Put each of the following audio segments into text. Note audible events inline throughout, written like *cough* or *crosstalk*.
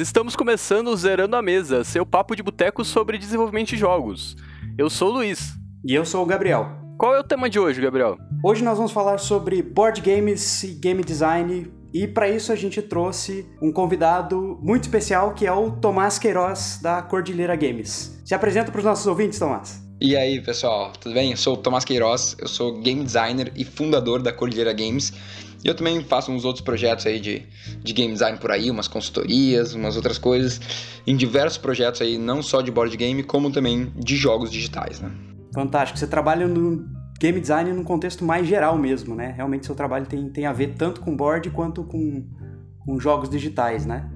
Estamos começando o Zerando a Mesa, seu papo de boteco sobre desenvolvimento de jogos. Eu sou o Luiz. E eu sou o Gabriel. Qual é o tema de hoje, Gabriel? Hoje nós vamos falar sobre board games e game design. E para isso a gente trouxe um convidado muito especial que é o Tomás Queiroz da Cordilheira Games. Se apresenta para os nossos ouvintes, Tomás. E aí, pessoal, tudo bem? Eu sou o Tomás Queiroz, eu sou game designer e fundador da Cordilheira Games. E eu também faço uns outros projetos aí de, de game design por aí, umas consultorias, umas outras coisas, em diversos projetos aí, não só de board game, como também de jogos digitais, né? Fantástico. Você trabalha no game design num contexto mais geral mesmo, né? Realmente seu trabalho tem, tem a ver tanto com board quanto com, com jogos digitais, né?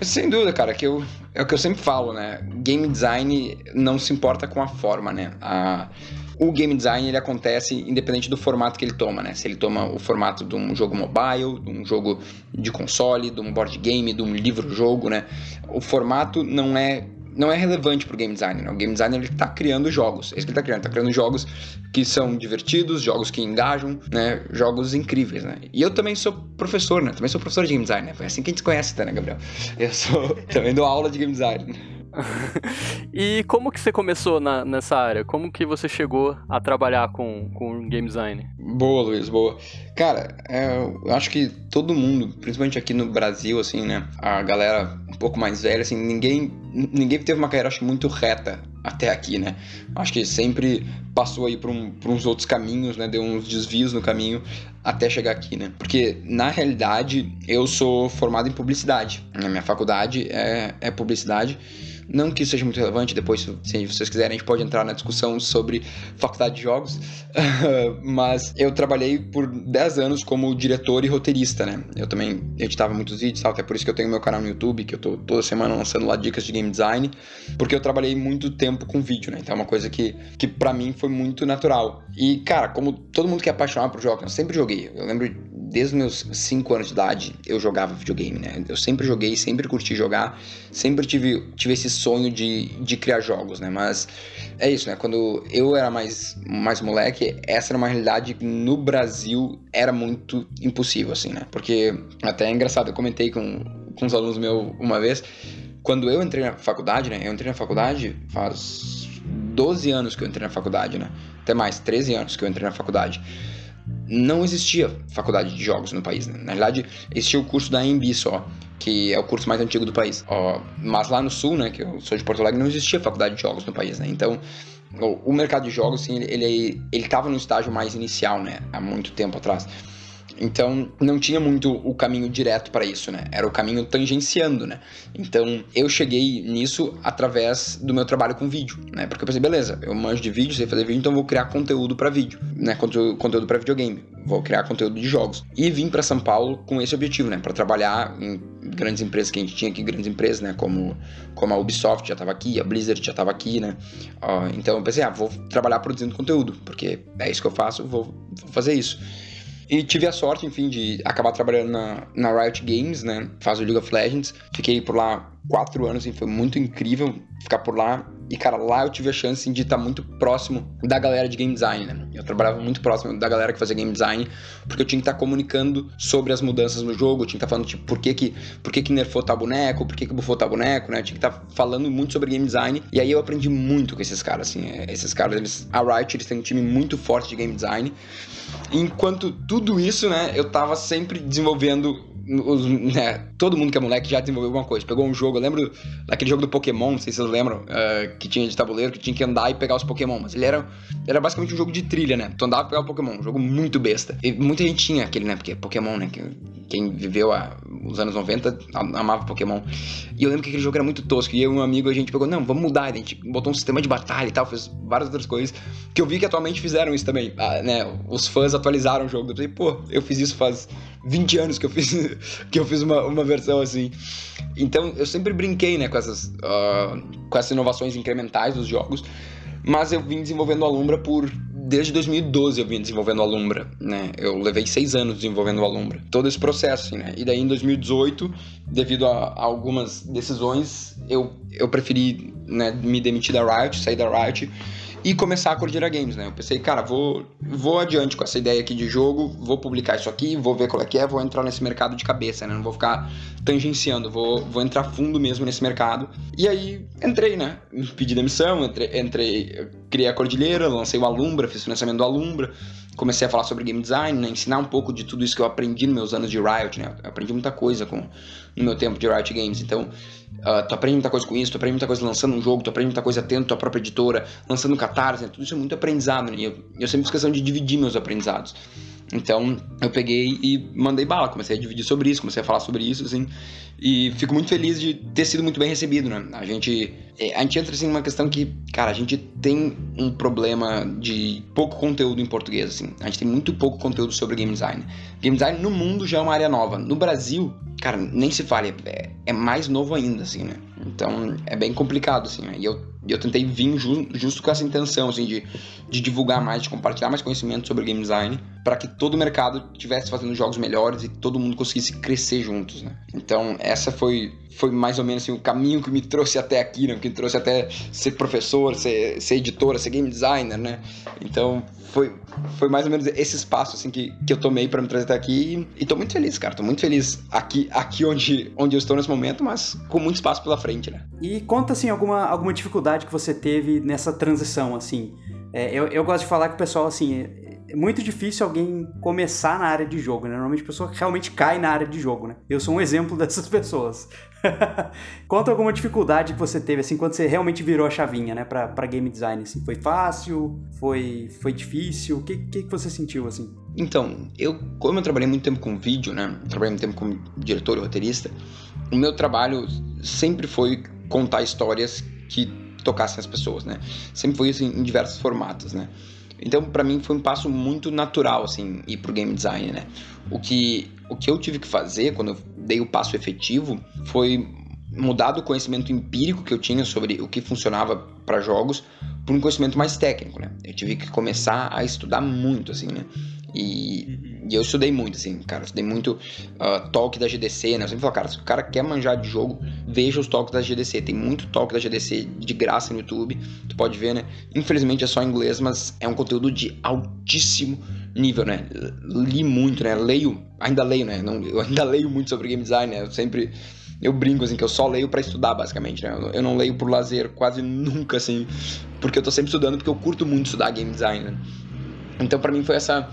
Sem dúvida, cara, que eu, é o que eu sempre falo, né? Game design não se importa com a forma, né? A, o game design ele acontece independente do formato que ele toma, né? Se ele toma o formato de um jogo mobile, de um jogo de console, de um board game, de um livro-jogo, né? O formato não é não é relevante para o game designer. Né? O game designer está criando jogos. É isso que ele está criando. Está criando jogos que são divertidos, jogos que engajam, né? Jogos incríveis, né? E eu também sou professor, né? Também sou professor de game design, né? Foi assim que a gente se conhece, tá, né, Gabriel? Eu sou *laughs* também dou aula de game design. *laughs* e como que você começou na, nessa área? Como que você chegou a trabalhar com, com game design? Boa, Luiz, boa. Cara, é, eu acho que todo mundo, principalmente aqui no Brasil, assim, né? A galera um pouco mais velha, assim, ninguém, ninguém teve uma carreira, acho muito reta até aqui, né? Acho que sempre passou aí por, um, por uns outros caminhos, né? Deu uns desvios no caminho até chegar aqui, né? Porque, na realidade, eu sou formado em publicidade. A minha faculdade é, é publicidade. Não que isso seja muito relevante, depois, se vocês quiserem, a gente pode entrar na discussão sobre faculdade de jogos, *laughs* mas eu trabalhei por 10 anos como diretor e roteirista, né? Eu também editava muitos vídeos, tal, até por isso que eu tenho meu canal no YouTube, que eu tô toda semana lançando lá dicas de game design, porque eu trabalhei muito tempo com vídeo, né? Então é uma coisa que, que para mim foi muito natural. E, cara, como todo mundo que é apaixonado por jogos, eu sempre joguei. Eu lembro desde meus 5 anos de idade eu jogava videogame, né? Eu sempre joguei, sempre curti jogar, sempre tive, tive esse sonho de, de criar jogos, né? Mas é isso, né? Quando eu era mais, mais moleque, essa era uma realidade no Brasil era muito impossível, assim, né? Porque até é engraçado, eu comentei com, com uns alunos meus uma vez, quando eu entrei na faculdade, né? Eu entrei na faculdade faz 12 anos que eu entrei na faculdade, né? Até mais, 13 anos que eu entrei na faculdade não existia faculdade de jogos no país. Né? Na verdade, existia o curso da EMB só, que é o curso mais antigo do país. Ó, mas lá no sul, né, que eu sou de Porto Alegre, não existia faculdade de jogos no país, né? Então, o, mercado de jogos, sim, ele, ele, ele tava no estágio mais inicial, né, há muito tempo atrás. Então, não tinha muito o caminho direto para isso, né? Era o caminho tangenciando, né? Então, eu cheguei nisso através do meu trabalho com vídeo, né? Porque eu pensei, beleza, eu manjo de vídeo, sei fazer vídeo, então vou criar conteúdo para vídeo, né? Conteúdo, conteúdo para videogame, vou criar conteúdo de jogos. E vim para São Paulo com esse objetivo, né? Para trabalhar em grandes empresas que a gente tinha aqui, grandes empresas, né? Como, como a Ubisoft já estava aqui, a Blizzard já estava aqui, né? Uh, então, eu pensei, ah, vou trabalhar produzindo conteúdo, porque é isso que eu faço, vou, vou fazer isso. E tive a sorte, enfim, de acabar trabalhando na, na Riot Games, né? Faz o League of Legends. Fiquei por lá quatro anos, e foi muito incrível ficar por lá. E, cara, lá eu tive a chance de estar muito próximo da galera de game design, né? Eu trabalhava muito próximo da galera que fazia game design, porque eu tinha que estar comunicando sobre as mudanças no jogo, eu tinha que estar falando, tipo, por que que, por que, que nerfou tal boneco, por que que bufou tal boneco, né? Eu tinha que estar falando muito sobre game design. E aí eu aprendi muito com esses caras, assim. É, esses caras, eles, a Riot, eles têm um time muito forte de game design. Enquanto tudo isso, né, eu tava sempre desenvolvendo os, né, todo mundo que é moleque já desenvolveu alguma coisa. Pegou um jogo, eu lembro daquele jogo do Pokémon, não sei se vocês lembram, uh, que tinha de tabuleiro, que tinha que andar e pegar os Pokémon. Mas ele era, era basicamente um jogo de trilha, né? Tu andava e pegava o Pokémon, um jogo muito besta. E muita gente tinha aquele, né? Porque Pokémon, né? Quem viveu a, os anos 90 amava Pokémon. E eu lembro que aquele jogo era muito tosco. E eu e um amigo, a gente pegou, não, vamos mudar. A gente botou um sistema de batalha e tal, fez várias outras coisas. Que eu vi que atualmente fizeram isso também. Ah, né? Os fãs atualizaram o jogo. Eu falei, pô, eu fiz isso faz 20 anos que eu fiz, *laughs* que eu fiz uma, uma versão assim. Então eu sempre brinquei né, com, essas, uh, com essas inovações incrementais dos jogos, mas eu vim desenvolvendo a Alumbra por. Desde 2012 eu vim desenvolvendo a Alumbra, né? Eu levei seis anos desenvolvendo a Alumbra. Todo esse processo, assim, né? E daí em 2018, devido a, a algumas decisões, eu, eu preferi né, me demitir da Riot, sair da Riot e começar a Cordillera Games, né? Eu pensei, cara, vou, vou adiante com essa ideia aqui de jogo, vou publicar isso aqui, vou ver qual é que é, vou entrar nesse mercado de cabeça, né? Não vou ficar tangenciando, vou, vou entrar fundo mesmo nesse mercado. E aí entrei, né? Pedi demissão, entrei, entrei criei a Cordilheira, lancei o Alumbra, fiz financiamento do Alumbra, comecei a falar sobre game design, né? ensinar um pouco de tudo isso que eu aprendi nos meus anos de Riot, né? Eu aprendi muita coisa com, no meu tempo de Riot Games, então uh, tu aprende muita coisa com isso, tu aprende muita coisa lançando um jogo, tu aprende muita coisa tendo tua própria editora, lançando catarse, né? tudo isso é muito aprendizado, né? Eu, eu sempre fiz questão de dividir meus aprendizados. Então eu peguei e mandei bala, comecei a dividir sobre isso, comecei a falar sobre isso, assim, e fico muito feliz de ter sido muito bem recebido, né? A gente, é, a gente entra assim numa questão que, cara, a gente tem um problema de pouco conteúdo em português, assim. A gente tem muito pouco conteúdo sobre game design. Game design no mundo já é uma área nova. No Brasil, cara, nem se fale, é, é mais novo ainda, assim, né? Então é bem complicado, assim, né? E eu, eu tentei vir ju justo com essa intenção, assim, de, de divulgar mais, de compartilhar mais conhecimento sobre game design, para que todo o mercado estivesse fazendo jogos melhores e todo mundo conseguisse crescer juntos, né? Então essa foi, foi mais ou menos assim, o caminho que me trouxe até aqui, né? Que me trouxe até ser professor, ser, ser editora, ser game designer, né? Então foi, foi mais ou menos esse espaço assim, que, que eu tomei para me trazer até aqui e, e tô muito feliz, cara. Tô muito feliz aqui, aqui onde, onde eu estou nesse momento, mas com muito espaço pela frente, né? E conta, assim, alguma, alguma dificuldade que você teve nessa transição, assim. É, eu, eu gosto de falar que o pessoal, assim, é, muito difícil alguém começar na área de jogo, né? Normalmente a pessoa realmente cai na área de jogo, né? Eu sou um exemplo *laughs* dessas pessoas. *laughs* Conta alguma dificuldade que você teve, assim, quando você realmente virou a chavinha, né, pra, pra game design, assim. Foi fácil? Foi, foi difícil? O que, que, você sentiu, assim? Então, eu, como eu trabalhei muito tempo com vídeo, né, trabalhei muito tempo como diretor e roteirista, o meu trabalho sempre foi contar histórias que tocassem as pessoas, né? Sempre foi isso em diversos formatos, né? Então, para mim foi um passo muito natural assim ir pro game design, né? O que o que eu tive que fazer quando eu dei o passo efetivo foi mudar do conhecimento empírico que eu tinha sobre o que funcionava para jogos para um conhecimento mais técnico, né? Eu tive que começar a estudar muito assim, né? E, uhum. e, eu estudei muito, assim, cara. Estudei muito uh, talk da GDC, né? Eu sempre falo, cara, se o cara quer manjar de jogo, veja os talks da GDC. Tem muito talk da GDC de graça no YouTube. Tu pode ver, né? Infelizmente é só em inglês, mas é um conteúdo de altíssimo nível, né? Li muito, né? Leio, ainda leio, né? Não, eu ainda *laughs* leio muito sobre game design, né? Eu sempre. Eu brinco, assim, que eu só leio para estudar, basicamente, né? Eu não leio por lazer quase nunca, assim, porque eu tô sempre estudando, porque eu curto muito estudar game design, né? Então, para mim, foi essa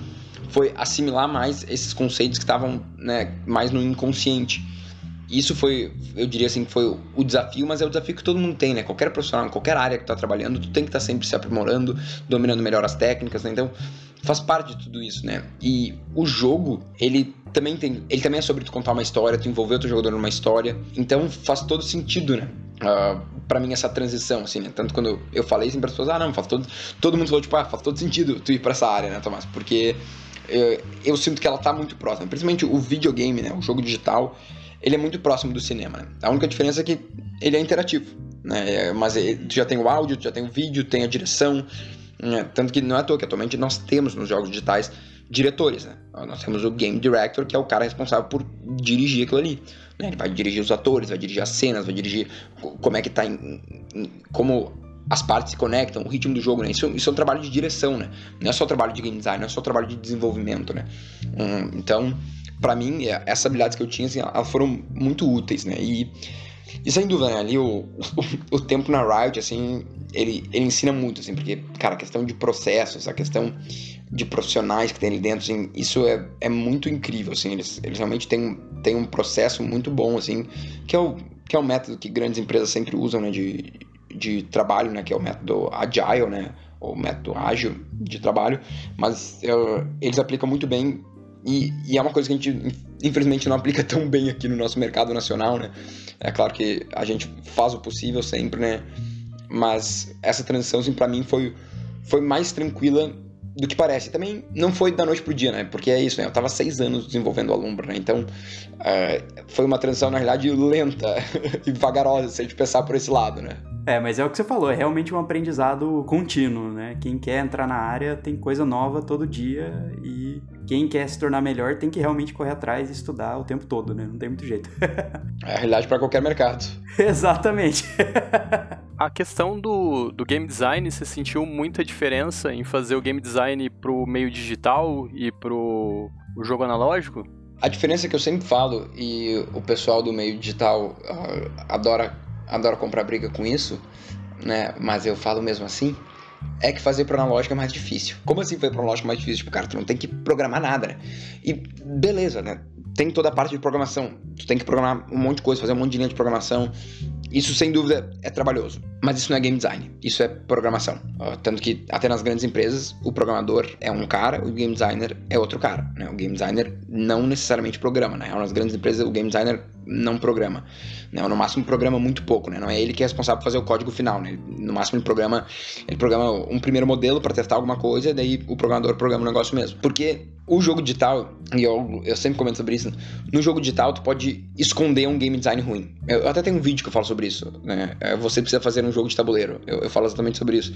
foi assimilar mais esses conceitos que estavam né, mais no inconsciente. Isso foi, eu diria assim, que foi o desafio, mas é o desafio que todo mundo tem, né? Qualquer profissional, em qualquer área que está trabalhando, tu tem que estar tá sempre se aprimorando, dominando melhor as técnicas, né? Então, faz parte de tudo isso, né? E o jogo, ele também tem, ele também é sobre tu contar uma história, tu envolver o teu jogador numa história. Então, faz todo sentido, né? Uh, ah, para mim essa transição, assim, né? Tanto quando eu falei assim para as pessoas, ah, não, faz todo, todo mundo falou tipo, ah, faz todo sentido tu ir para essa área, né, Tomás? Porque eu, sinto que ela tá muito próxima. Principalmente o videogame, né? O jogo digital, ele é muito próximo do cinema. Né? A única diferença é que ele é interativo, né? É, mas é, tu já tem o áudio, tu já tem o vídeo, tem a direção. Né? Tanto que não é à toa que atualmente nós temos nos jogos digitais diretores, né? Nós temos o Game Director, que é o cara responsável por dirigir aquilo ali. Né? Ele vai dirigir os atores, vai dirigir as cenas, vai dirigir como é que tá em, em, como as partes se conectam, o ritmo do jogo, né? Isso, isso é um trabalho de direção, né? Não é só trabalho de game design, não é só trabalho de desenvolvimento, né? Hum, então, para mim, é, essas habilidades que eu tinha, assim, elas foram muito úteis, né? E, e sem dúvida, né? ali o, o, *laughs* o, tempo na Riot, assim, ele, ele ensina muito, assim, porque, cara, a questão de processos, a questão de profissionais que tem ali dentro, assim, isso é, é muito incrível, assim, eles, eles realmente têm, têm um processo muito bom, assim, que é o, que é o método que grandes empresas sempre usam, né, de, de trabalho, né, que é o método agile, né, ou método ágil de trabalho, mas uh, eles aplicam muito bem e, e, é uma coisa que a gente infelizmente não aplica *laughs* tão bem aqui no nosso mercado nacional, né? É claro que a gente faz o possível sempre, né? Mas essa transição, assim, para mim foi foi mais tranquila do que parece. Também não foi da noite pro dia, né? Porque é isso, né? Eu tava seis anos desenvolvendo o Alumbra, né? Então, uh, foi uma transição, na realidade, lenta *laughs* e vagarosa, se a gente pensar por esse lado, né? É, mas é o que você falou, é realmente um aprendizado contínuo, né? Quem quer entrar na área tem coisa nova todo dia e quem quer se tornar melhor tem que realmente correr atrás e estudar o tempo todo, né? Não tem muito jeito. *laughs* é a realidade para qualquer mercado. Exatamente. *laughs* A questão do, do game design, você sentiu muita diferença em fazer o game design pro meio digital e pro o jogo analógico? A diferença que eu sempre falo, e o pessoal do meio digital uh, adora, adora comprar briga com isso, né? Mas eu falo mesmo assim, é que fazer pro analógico é mais difícil. Como assim fazer pro analógico mais difícil? Tipo, cara, tu não tem que programar nada, né? E beleza, né? Tem toda a parte de programação. Tu tem que programar um monte de coisa, fazer um monte de linha de programação. Isso, sem dúvida, é trabalhoso. Mas isso não é game design, isso é programação. Tanto que, até nas grandes empresas, o programador é um cara, o game designer é outro cara. Né? O game designer não necessariamente programa. Né? Nas grandes empresas, o game designer não programa. Né? Ou no máximo programa muito pouco. Né? Não é ele que é responsável por fazer o código final. Né? No máximo ele programa, ele programa um primeiro modelo para testar alguma coisa, daí o programador programa o negócio mesmo. Porque o jogo digital, e eu, eu sempre comento sobre isso, no jogo digital tu pode esconder um game design ruim. Eu, eu até tenho um vídeo que eu falo sobre isso. Né? É, você precisa fazer um jogo de tabuleiro. Eu, eu, falo exatamente sobre isso.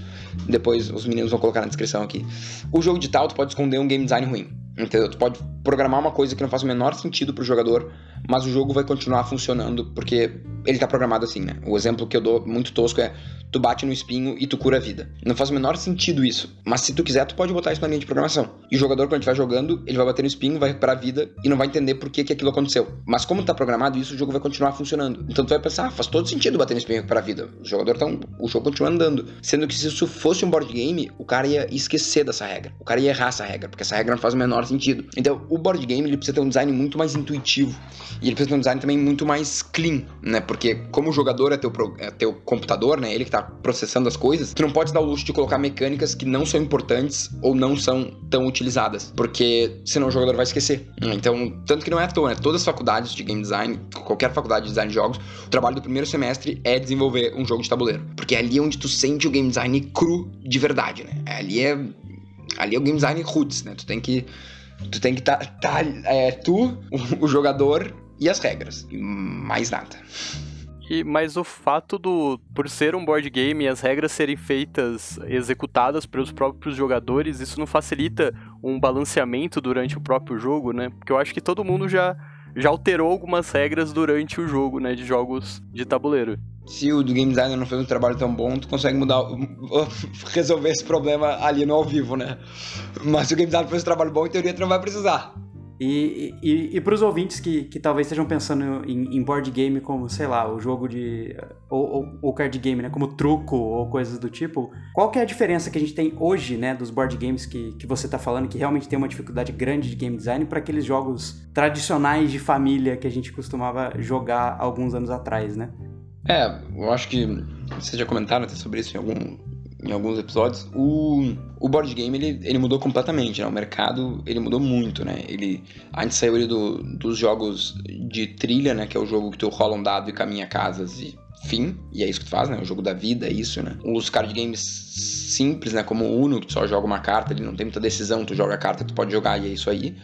Depois os meninos vão colocar na descrição aqui. O jogo digital tu pode esconder um game design ruim. Entendeu? Tu pode programar uma coisa que não faz o menor sentido pro jogador, mas o jogo vai continuar funcionando porque ele tá programado assim, né? O exemplo que eu dou muito tosco é tu bate no espinho e tu cura a vida. Não faz o menor sentido isso. Mas se tu quiser, tu pode botar isso na linha de programação. E o jogador, quando estiver jogando, ele vai bater no espinho, vai recuperar a vida e não vai entender por que, que aquilo aconteceu. Mas como tá programado isso, o jogo vai continuar funcionando. Então tu vai pensar, ah, faz todo sentido bater no espinho e recuperar a vida. O jogador tá um... o jogo continua andando. Sendo que se isso fosse um board game, o cara ia esquecer dessa regra. O cara ia errar essa regra, porque essa regra não faz o menor sentido. Então, o board game ele precisa ter um design muito mais intuitivo. E ele precisa ter um design também muito mais clean, né? Porque como o jogador é teu, é teu computador, né? Ele que tá processando as coisas, tu não pode dar o luxo de colocar mecânicas que não são importantes ou não são tão utilizadas, porque senão o jogador vai esquecer. Então, tanto que não é à toa, né? Todas as faculdades de game design, qualquer faculdade de design de jogos, o trabalho do primeiro semestre é desenvolver um jogo de tabuleiro, porque é ali onde tu sente o game design cru de verdade, né? Ali é ali é o game design roots, né? Tu tem que tu tem que tá, tá, é, tu, *laughs* o jogador e as regras, e mais nada. E, mas o fato do. Por ser um board game e as regras serem feitas, executadas pelos próprios jogadores, isso não facilita um balanceamento durante o próprio jogo, né? Porque eu acho que todo mundo já, já alterou algumas regras durante o jogo, né? De jogos de tabuleiro. Se o game designer não fez um trabalho tão bom, tu consegue mudar, *laughs* resolver esse problema ali no ao vivo, né? Mas se o game designer fez um trabalho bom, em teoria tu não vai precisar. E, e, e para os ouvintes que, que talvez estejam pensando em, em, board game como, sei lá, o jogo de. Ou, ou, ou, card game, né? Como truco ou coisas do tipo, qual que é a diferença que a gente tem hoje, né? Dos board games que, que você está falando, que realmente tem uma dificuldade grande de game design, para aqueles jogos tradicionais de família que a gente costumava jogar alguns anos atrás, né? É, eu acho que vocês já comentaram até sobre isso em algum, em alguns episódios, o, o board game ele, ele mudou completamente, né? O mercado ele mudou muito, né? Ele, a gente saiu do, dos jogos de trilha, né? Que é o jogo que tu rola um dado e caminha casas e fim, e é isso que tu faz, né? O jogo da vida é isso, né? Os card games simples, né? Como o Uno, que tu só joga uma carta, ele não tem muita decisão, tu joga a carta, tu pode jogar e é isso aí,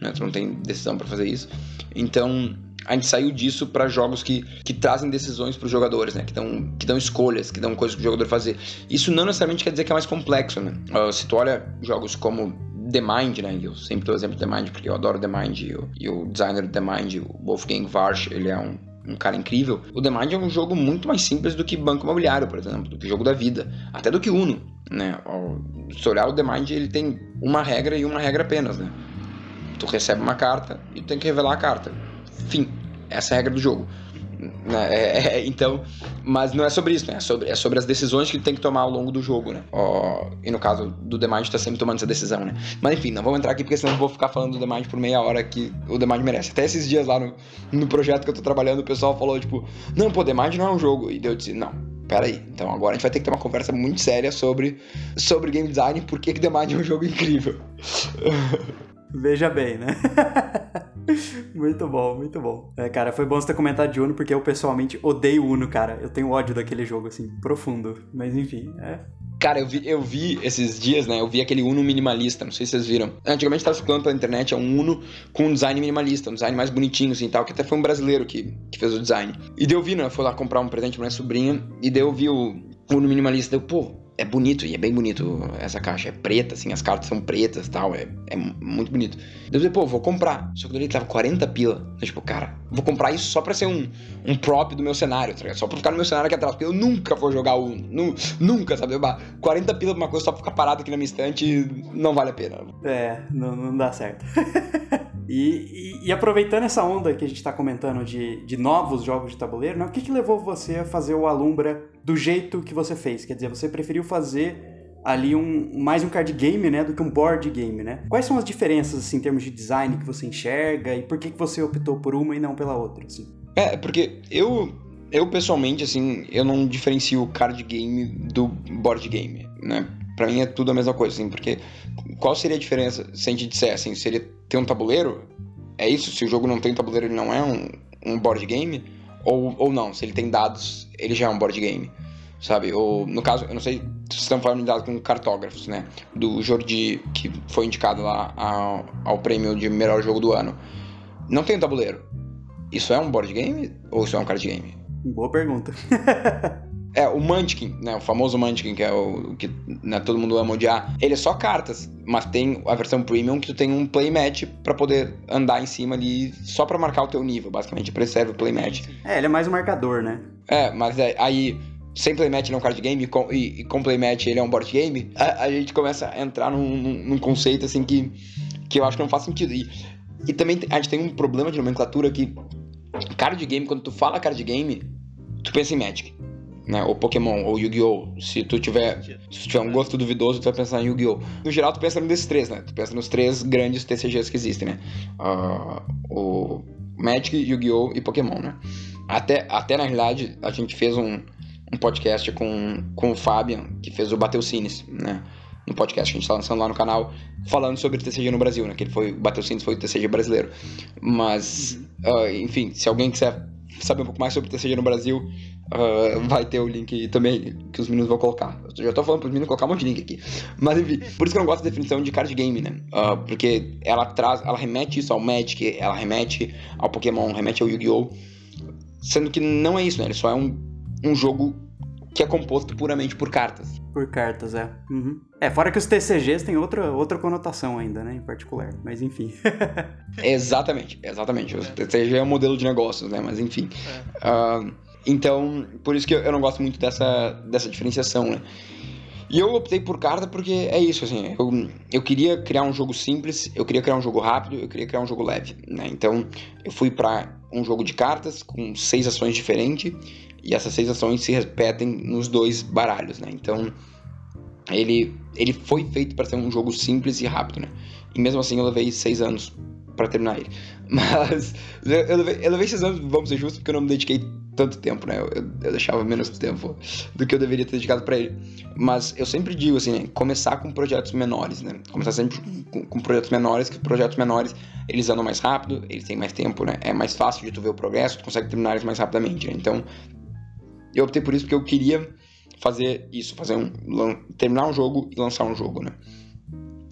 né? Tu não tem decisão para fazer isso. Então, a gente saiu disso para jogos que, que trazem decisões para os jogadores, né? Que dão, que dão escolhas, que dão coisas para o jogador fazer. Isso não necessariamente quer dizer que é mais complexo, né? Uh, se tu olha jogos como The Mind, né? Eu sempre dou exemplo do The Mind porque eu adoro The Mind e o, e o designer do The Mind, o Wolfgang Warsch, ele é um, um cara incrível. O The Mind é um jogo muito mais simples do que Banco Imobiliário, por exemplo, do que Jogo da Vida, até do que Uno, né? Se olhar o The Mind, ele tem uma regra e uma regra apenas, né? Tu recebe uma carta e tu tem que revelar a carta Fim. Essa é a regra do jogo. Né? É, é, então, mas não é sobre isso, né? É sobre, é sobre as decisões que tem que tomar ao longo do jogo, né? E no caso do The Mind, tá sempre tomando essa decisão, né? Mas enfim, não vamos entrar aqui porque senão eu vou ficar falando do The por meia hora que o The merece. Até esses dias lá no, no projeto que eu tô trabalhando, o pessoal falou, tipo, não, pô, The não é um jogo. E eu disse, não, peraí. Então agora a gente vai ter que ter uma conversa muito séria sobre, sobre game design, porque que The é um jogo incrível. Veja bem, né? *laughs* *laughs* muito bom, muito bom. É, cara, foi bom você ter comentado de Uno, porque eu pessoalmente odeio Uno, cara. Eu tenho ódio daquele jogo, assim, profundo. Mas enfim, é. Cara, eu vi, eu vi esses dias, né? Eu vi aquele Uno minimalista, não sei se vocês viram. Antigamente tava circulando pela internet, é um Uno com um design minimalista, um design mais bonitinho, assim, tal, que até foi um brasileiro que, que fez o design. E deu vi, né? Foi lá comprar um presente pra minha sobrinha, e deu vi o Uno minimalista, deu, pô, é bonito, e é bem bonito essa caixa. É preta, assim, as cartas são pretas tal. É, é muito bonito. Eu falei, pô, vou comprar. Só que ele tava 40 pila. Eu, tipo, cara, vou comprar isso só pra ser um, um prop do meu cenário, tá Só pra ficar no meu cenário aqui atrás. Porque eu nunca vou jogar o Nu, nunca, sabe? 40 pila pra uma coisa só pra ficar parado aqui na minha estante não vale a pena. É, não, não dá certo. *laughs* E, e, e, aproveitando essa onda que a gente está comentando de, de novos jogos de tabuleiro, né, o que, que levou você a fazer o Alumbra do jeito que você fez? Quer dizer, você preferiu fazer ali um mais um card game, né, do que um board game, né? Quais são as diferenças assim, em termos de design que você enxerga e por que, que você optou por uma e não pela outra? Assim? É, porque eu eu pessoalmente assim, eu não diferencio o card game do board game, né? Pra mim é tudo a mesma coisa, assim, porque qual seria a diferença se a gente disser assim, seria ter um tabuleiro? É isso? Se o jogo não tem tabuleiro, ele não é um, um board game? Ou, ou não, se ele tem dados, ele já é um board game, sabe? Ou, no caso, eu não sei se estão dados com cartógrafos, né? Do Jordi, que foi indicado lá ao, ao prêmio de melhor jogo do ano. Não tem um tabuleiro. Isso é um board game ou isso é um card game? Boa pergunta. *laughs* É, o Munchkin, né? O famoso Munchkin, que é o que né, todo mundo ama odiar. Ele é só cartas, mas tem a versão premium que tu tem um playmatch para poder andar em cima ali só para marcar o teu nível, basicamente. Pra serve o playmatch. É, ele é mais um marcador, né? É, mas é, aí sem playmatch ele é um card game e com, e, e com playmatch ele é um board game, a, a, gente começa a entrar num, num, num, conceito assim que, que eu acho que não faz sentido. E, e também a gente tem um problema de nomenclatura que card game, quando tu fala card game, tu pensa em Magic né? Ou Pokémon, ou Yu-Gi-Oh! Se tu tiver, se tiver um gosto duvidoso, tu vai pensar em Yu-Gi-Oh! No geral, tu pensa nesses três, né? Tu pensa nos três grandes TCGs que existem, né? Uh, o Magic, Yu-Gi-Oh! e Pokémon, né? Até, até na realidade, a gente fez um, um podcast com, com o Fabian, que fez o Bateu Cines, né? No podcast que a gente tá lançando lá no canal, falando sobre TCG no Brasil, né? Que ele foi, o Bateu Cines foi o TCG brasileiro. Mas, uh, enfim, se alguém quiser saber um pouco mais sobre TCG no Brasil, Uh, vai ter o link também que os meninos vão colocar. Eu já tô falando pros meninos colocar um monte de link aqui. Mas enfim, por isso que eu não gosto da definição de card game, né? Uh, porque ela traz, ela remete isso ao Magic, ela remete ao Pokémon, remete ao Yu-Gi-Oh! Sendo que não é isso, né? Ele só é um, um jogo que é composto puramente por cartas. Por cartas, é. Uhum. É, fora que os TCGs têm outra, outra conotação ainda, né, em particular. Mas enfim. *laughs* exatamente, exatamente. O TCG é um modelo de negócios, né? Mas enfim. É. Uh, então, por isso que eu não gosto muito dessa, dessa diferenciação, né? E eu optei por carta porque é isso, assim, eu, eu queria criar um jogo simples, eu queria criar um jogo rápido, eu queria criar um jogo leve, né? Então, eu fui para um jogo de cartas com seis ações diferentes e essas seis ações se repetem nos dois baralhos, né? Então, ele, ele foi feito para ser um jogo simples e rápido, né? E mesmo assim eu levei seis anos para terminar ele. *laughs* Mas eu levei, eu levei seis anos, vamos ser justos, porque eu não me dediquei tanto tempo, né? Eu, eu, deixava menos tempo do que eu deveria ter dedicado para ele. Mas eu sempre digo assim, né? começar com projetos menores, né? Começar sempre com, com, projetos menores, que projetos menores eles andam mais rápido, eles têm mais tempo, né? É mais fácil de tu ver o progresso, tu consegue terminar eles mais rapidamente, né? Então, eu optei por isso porque eu queria fazer isso, fazer um terminar um jogo e lançar um jogo, né?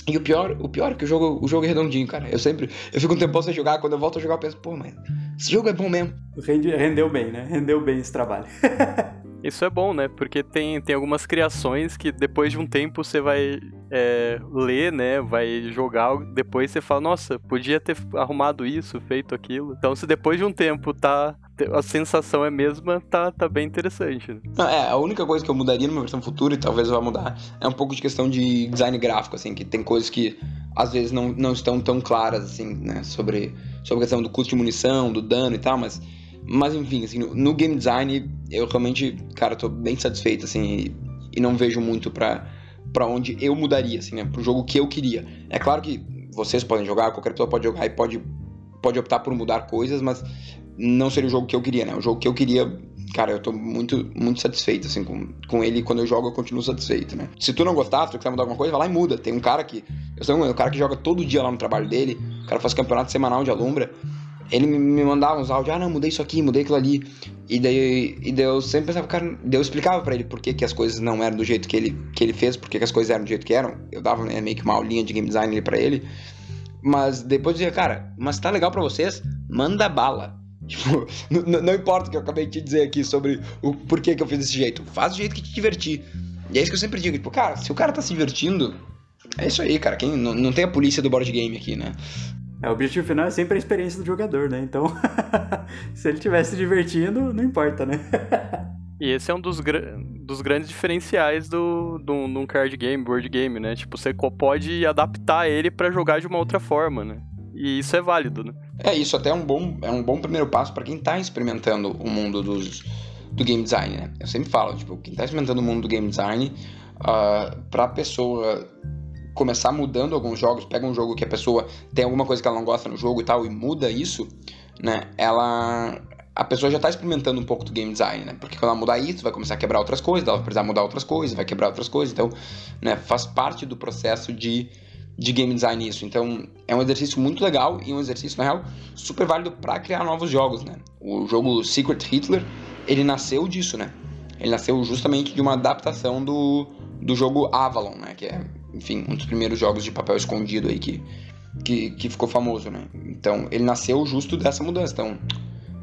E o pior, o pior é que o jogo, o jogo é redondinho, cara. Eu sempre, eu fico um tempo sem jogar, quando eu volto a jogar eu penso, pô, mas esse jogo é bom mesmo. Rende, rendeu bem, né? Rendeu bem esse trabalho. *laughs* Isso é bom, né? Porque tem, tem algumas criações que depois de um tempo você vai é, ler, né? Vai jogar, depois você fala, nossa, podia ter arrumado isso, feito aquilo. Então, se depois de um tempo tá. A sensação é a mesma, tá, tá bem interessante. Né? Não, é, a única coisa que eu mudaria numa versão futura, e talvez vá mudar, é um pouco de questão de design gráfico, assim, que tem coisas que às vezes não, não estão tão claras, assim, né? Sobre, sobre a questão do custo de munição, do dano e tal, mas mas enfim, assim, no, no, game design, eu realmente, cara, tô bem satisfeito, assim, e, e não vejo muito pra, pra onde eu mudaria, assim, né? Pro jogo que eu queria. É claro que vocês podem jogar, qualquer pessoa pode jogar e pode, pode optar por mudar coisas, mas não seria o jogo que eu queria, né? O jogo que eu queria, cara, eu tô muito, muito satisfeito, assim, com, com ele. Quando eu jogo, eu continuo satisfeito, né? Se tu não gostar, se tu quiser mudar alguma coisa, vai lá e muda. Tem um cara que. Eu sei um, cara que joga todo dia lá no trabalho dele, o cara faz campeonato semanal de alumbra ele me mandava uns áudios, ah, não, mudei isso aqui, mudei aquilo ali. E daí, e daí eu sempre pensava, cara, eu explicava para ele por que, que as coisas não eram do jeito que ele, que ele fez, por que, que as coisas eram do jeito que eram. Eu dava né, meio que uma aulinha de game design ali pra ele. Mas depois eu dizia, cara, mas tá legal para vocês? Manda bala. *laughs* Tipo, não importa o que eu acabei de te dizer aqui sobre o porquê que eu fiz desse jeito. Faz do jeito que te divertir. E é isso que eu sempre digo, tipo, cara, se o cara tá se divertindo, é isso aí, cara. Quem, não, não tem a polícia do board game aqui, né? É, o objetivo final é sempre a experiência do jogador, né? Então, *laughs* se ele estiver se divertindo, não importa, né? *laughs* E esse é um dos, dos grandes diferenciais do, do, do um card game, board game, né? Tipo, você pode adaptar ele para jogar de uma outra forma, né? E isso é válido, né? É, isso até é um bom, é um bom primeiro passo para quem tá experimentando o mundo dos, do game design, né? Eu sempre falo, tipo, quem tá experimentando o mundo do game design, uh, pra pessoa começar mudando alguns jogos, pega um jogo que a pessoa tem alguma coisa que ela não gosta no jogo e tal, e muda isso, né? Ela. A pessoa já está experimentando um pouco do game design, né? Porque quando ela mudar isso, vai começar a quebrar outras coisas, ela vai precisar mudar outras coisas, vai quebrar outras coisas. Então, né, faz parte do processo de, de game design isso. Então, é um exercício muito legal e um exercício, na real, super válido para criar novos jogos, né? O jogo Secret Hitler, ele nasceu disso, né? Ele nasceu justamente de uma adaptação do, do jogo Avalon, né? Que é enfim, um dos primeiros jogos de papel escondido aí que, que, que ficou famoso, né? Então, ele nasceu justo dessa mudança. Então,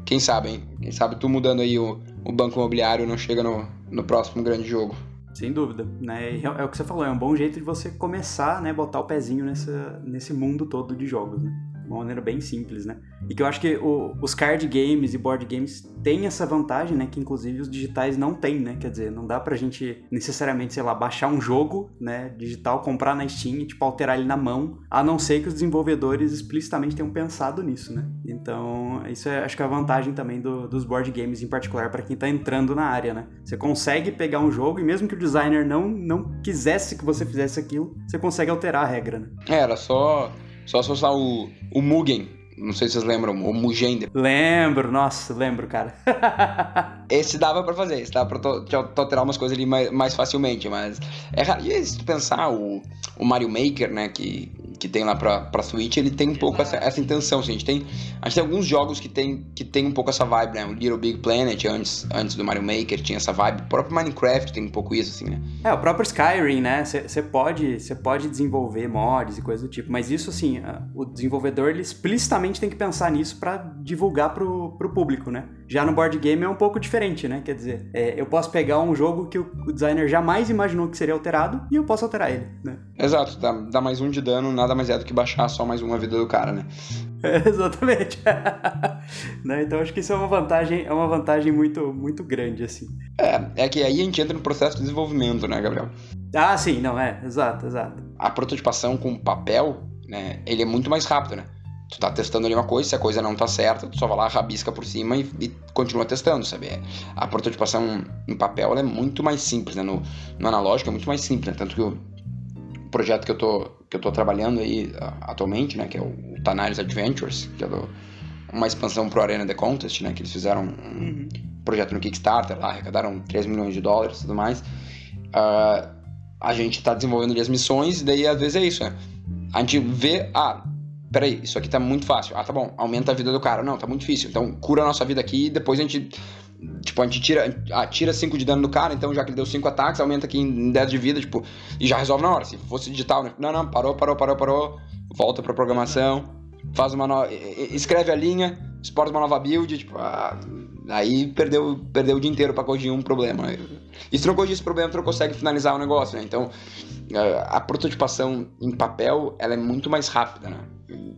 quem sabe, hein? Quem sabe tu mudando aí o, o banco imobiliário não chega no, no próximo grande jogo. Sem dúvida, né? É, é o que você falou, é um bom jeito de você começar, né, botar o pezinho nessa, nesse mundo todo de jogos, né? Uma maneira bem simples, né? E que eu acho que o, os card games e board games têm essa vantagem, né? Que inclusive os digitais não têm, né? Quer dizer, não dá pra gente necessariamente, sei lá, baixar um jogo, né? Digital, comprar na Steam e, tipo, alterar ele na mão, a não ser que os desenvolvedores explicitamente tenham pensado nisso, né? Então, isso é, acho que é a vantagem também do, dos board games em particular para quem tá entrando na área, né? Você consegue pegar um jogo e mesmo que o designer não, não quisesse que você fizesse aquilo, você consegue alterar a regra, né? É, era só só se usar o, o Mugen. Não sei se vocês lembram, o Mugen. Lembro, nossa, lembro, cara. *laughs* esse dava pra fazer, esse dava pra alterar umas coisas ali mais, mais facilmente, mas é raro. E se tu pensar, o, o Mario Maker, né, que que tem lá pra, pra Switch, ele tem um pouco essa, essa intenção, assim, a gente tem, a gente tem alguns jogos que tem, que tem um pouco essa vibe, né, o Little Big Planet, antes, antes do Mario Maker, tinha essa vibe, o próprio Minecraft tem um pouco isso, assim, né. É, o próprio Skyrim, né, você pode, pode desenvolver mods e coisa do tipo, mas isso, assim, o desenvolvedor, ele explicitamente tem que pensar nisso para divulgar pro, pro público, né. Já no board game é um pouco diferente, né, quer dizer, é, eu posso pegar um jogo que o, o designer jamais imaginou que seria alterado e eu posso alterar ele, né. Exato, dá, dá mais um de dano, nada nada mais é do que baixar só mais uma vida do cara, né? É, *laughs* exatamente. *laughs* né? Então acho que isso é uma vantagem, é uma vantagem muito, muito grande, assim. É, é que aí a gente entra no processo de desenvolvimento, né, Gabriel? Ah, sim, não, é, exato, exato. A prototipação com papel, né, ele é muito mais rápido, né? Tu tá testando ali uma coisa, se a coisa não tá certa, tu só vai lá, rabisca por cima e, e continua testando, sabe? A prototipação em papel é muito mais simples, né? No, no analógico é muito mais simples, né? Tanto que o projeto que eu tô que eu tô trabalhando aí atualmente, né, que é o Tanaris Adventures, que é do, uma expansão pro Arena The Contest, né, que eles fizeram um uhum. projeto no Kickstarter lá, arrecadaram 3 milhões de dólares e tudo mais. Uh, a gente tá desenvolvendo ali as missões e daí às vezes é isso, né? A gente vê, ah, peraí, isso aqui tá muito fácil. Ah, tá bom, aumenta a vida do cara. Não, tá muito difícil. Então cura a nossa vida aqui e depois a gente Tipo, a gente tira, ah, tira 5 de dano do cara, então já que ele deu 5 ataques, aumenta aqui em 10 de vida, tipo, e já resolve na hora. Se fosse digital, né? Não, não, parou, parou, parou, parou. Volta pra programação, faz uma nova. Escreve a linha, exporta uma nova build, tipo, ah, aí perdeu, perdeu o dia inteiro pra corrigir um problema. E se não corrigir esse problema, tu não consegue finalizar o negócio, né? Então, a prototipação em papel, ela é muito mais rápida, né?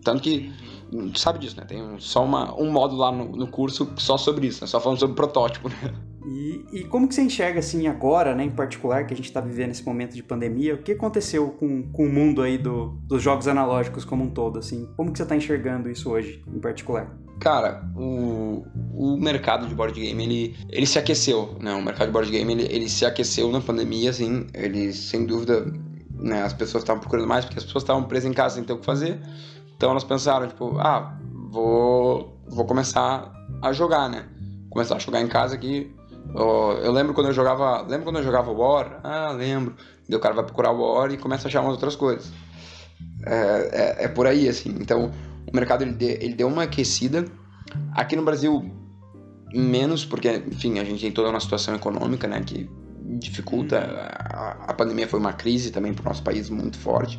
Tanto que tu sabe disso, né? Tem só uma, um módulo lá no, no curso só sobre isso, né? Só falando sobre protótipo, né? E, e, como que você enxerga, assim, agora, né, em particular, que a gente está vivendo esse momento de pandemia, o que aconteceu com, com o mundo aí do, dos jogos analógicos como um todo, assim? Como que você está enxergando isso hoje, em particular? Cara, o, o mercado de board game, ele, ele se aqueceu, né? O mercado de board game, ele, ele se aqueceu na pandemia, assim, ele, sem dúvida, né, as pessoas estavam procurando mais, porque as pessoas estavam presas em casa sem ter o que fazer, então elas pensaram, tipo, ah, vou, vou começar a jogar, né? Começar a jogar em casa aqui. Eu, eu lembro quando eu jogava. Lembro quando eu jogava War? Ah, lembro. Daí o cara vai procurar War e começa a achar umas outras coisas. É, é, é por aí, assim. Então, o mercado ele, de, ele deu uma aquecida. Aqui no Brasil, menos, porque, enfim, a gente tem toda uma situação econômica, né, que dificulta. A, a pandemia foi uma crise também para o nosso país muito forte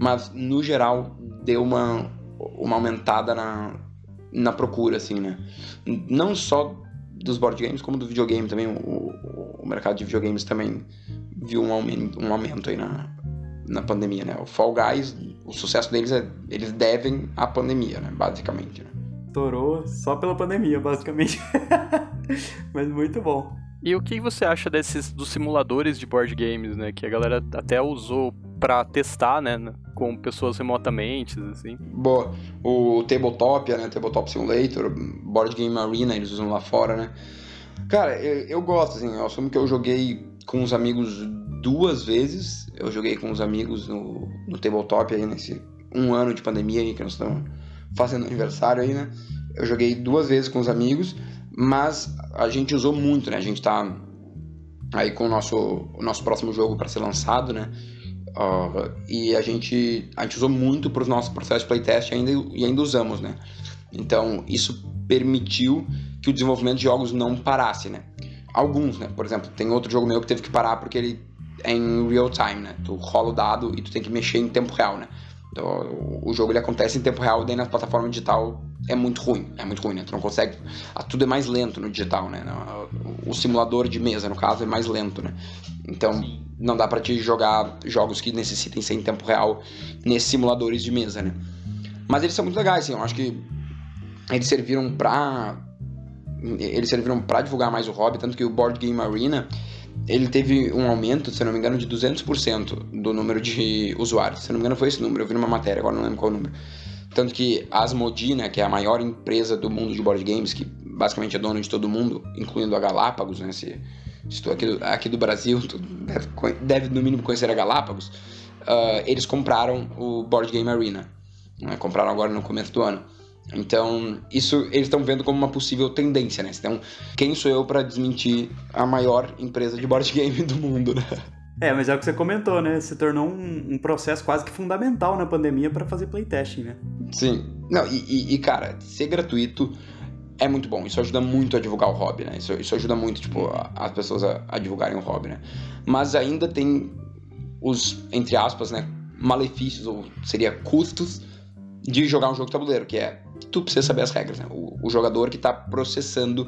mas no geral deu uma, uma aumentada na, na procura, assim, né? Não só dos board games, como do videogame também. O, o mercado de videogames também viu um aumento, um aumento aí na, na pandemia, né? O Fall Guys, o sucesso deles é eles devem à pandemia, né? Basicamente. Né? Estourou só pela pandemia, basicamente. *laughs* Mas muito bom. E o que você acha desses dos simuladores de board games, né? Que a galera até usou para testar, né? Com pessoas remotamente, assim. Boa. O Tabletop, né? Tabletop Simulator, Board Game Arena, eles usam lá fora, né? Cara, eu, eu gosto, assim. Eu assumo que eu joguei com os amigos duas vezes. Eu joguei com os amigos no, no Tabletop aí, nesse um ano de pandemia aí, que nós estamos fazendo aniversário aí, né? Eu joguei duas vezes com os amigos, mas a gente usou muito, né? A gente tá aí com o nosso, o nosso próximo jogo para ser lançado, né? Uh, e a gente, a gente usou muito para os nossos processos de playtest ainda, e ainda usamos, né? Então, isso permitiu que o desenvolvimento de jogos não parasse, né? Alguns, né? Por exemplo, tem outro jogo meu que teve que parar porque ele é em real time, né? Tu rola o dado e tu tem que mexer em tempo real, né? Então, o jogo ele acontece em tempo real, daí na plataforma digital é muito ruim, é muito ruim, né? Tu não consegue. Tudo é mais lento no digital, né? O simulador de mesa, no caso, é mais lento, né? Então não dá para te jogar jogos que necessitem ser em tempo real nesses simuladores de mesa, né? Mas eles são muito legais, assim, eu acho que eles serviram pra. Eles serviram para divulgar mais o hobby, tanto que o Board Game Arena ele teve um aumento, se não me engano, de 200% do número de usuários. Se não me engano, foi esse número, eu vi numa matéria, agora não lembro qual o número. Tanto que a Asmodee, né, que é a maior empresa do mundo de board games, que basicamente é dona de todo mundo, incluindo a Galápagos, né, se, estou aqui do, aqui do Brasil, *laughs* deve, deve no mínimo conhecer a Galápagos, uh, eles compraram o Board Game Arena. Né, compraram agora no começo do ano. Então, isso eles estão vendo como uma possível tendência, né? Então, quem sou eu para desmentir a maior empresa de board game do mundo, né? É, mas é o que você comentou, né? Se tornou um, um processo quase que fundamental na pandemia para fazer playtesting, né? Sim. Não, e, e, e, cara, ser gratuito é muito bom. Isso ajuda muito a divulgar o hobby, né? Isso, isso ajuda muito, tipo, a, as pessoas a, a, divulgarem o hobby, né? Mas ainda tem os, entre aspas, né? Malefícios, ou seria custos, de jogar um jogo de tabuleiro, que é tu precisa saber as regras, né? O, o jogador que está processando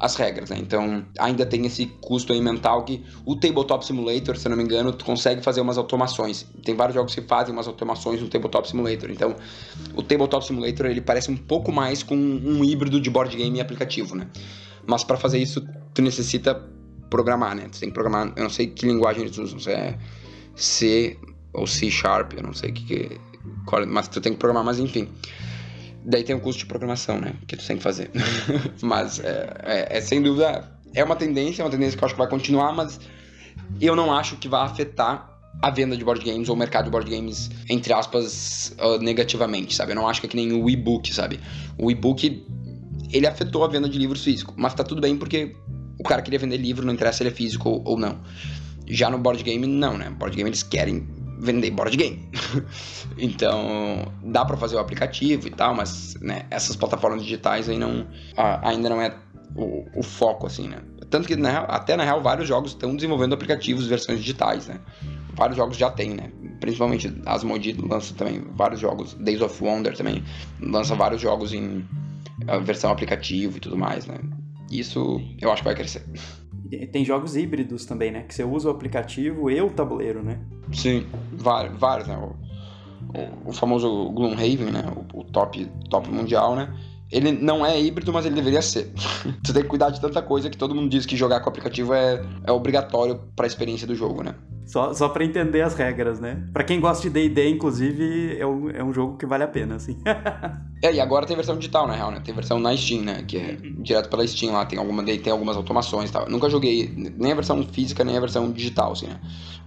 as regras, né? Então ainda tem esse custo aí mental que o Tabletop Simulator, se eu não me engano, tu consegue fazer umas automações. Tem vários jogos que fazem umas automações no Tabletop Simulator. Então o Tabletop Simulator ele parece um pouco mais com um híbrido de board game e aplicativo, né? Mas para fazer isso tu necessita programar, né? Tu tem que programar, eu não sei que linguagem eles usam, se é C ou C Sharp, eu não sei que, que mas tu tem que programar, mas enfim. Daí tem o custo de programação, né? Que tu tem que fazer. *laughs* mas é, é, é, sem dúvida, é uma tendência, é uma tendência que eu acho que vai continuar, mas eu não acho que vai afetar a venda de board games ou o mercado de board games, entre aspas, uh, negativamente, sabe? Eu não acho que é que nem o e-book, sabe? O e-book, ele afetou a venda de livros físicos, mas tá tudo bem porque o cara queria vender livro, não interessa se ele é físico ou, ou não. Já no board game, não, né? Board game eles querem vender board game. *laughs* então, dá para fazer o aplicativo e tal, mas né, essas plataformas digitais aí não, ainda não é o, o, foco, assim, né? Tanto que, na, até na real, vários jogos estão desenvolvendo aplicativos, versões digitais, né? Vários jogos já tem, né? Principalmente Asmodee lança também vários jogos. Days of Wonder também lança vários jogos em versão aplicativo e tudo mais, né? Isso eu acho que vai crescer. Tem jogos híbridos também, né? Que você usa o aplicativo e o tabuleiro, né? Sim, vários, vários né? O, o, famoso Gloomhaven, né? O, o, top, top mundial, né? Ele não é híbrido, mas ele deveria ser. *laughs* você tem que cuidar de tanta coisa que todo mundo diz que jogar com o aplicativo é, é obrigatório para a experiência do jogo, né? Só, só para entender as regras, né? Para quem gosta de D&D, inclusive, é um, é um jogo que vale a pena, assim. *laughs* é, e agora tem versão digital, na real, né? Tem versão na Steam, né? Que é uhum. direto pela Steam lá, tem, alguma, tem algumas automações e tal. Eu nunca joguei nem a versão física, nem a versão digital, assim, né?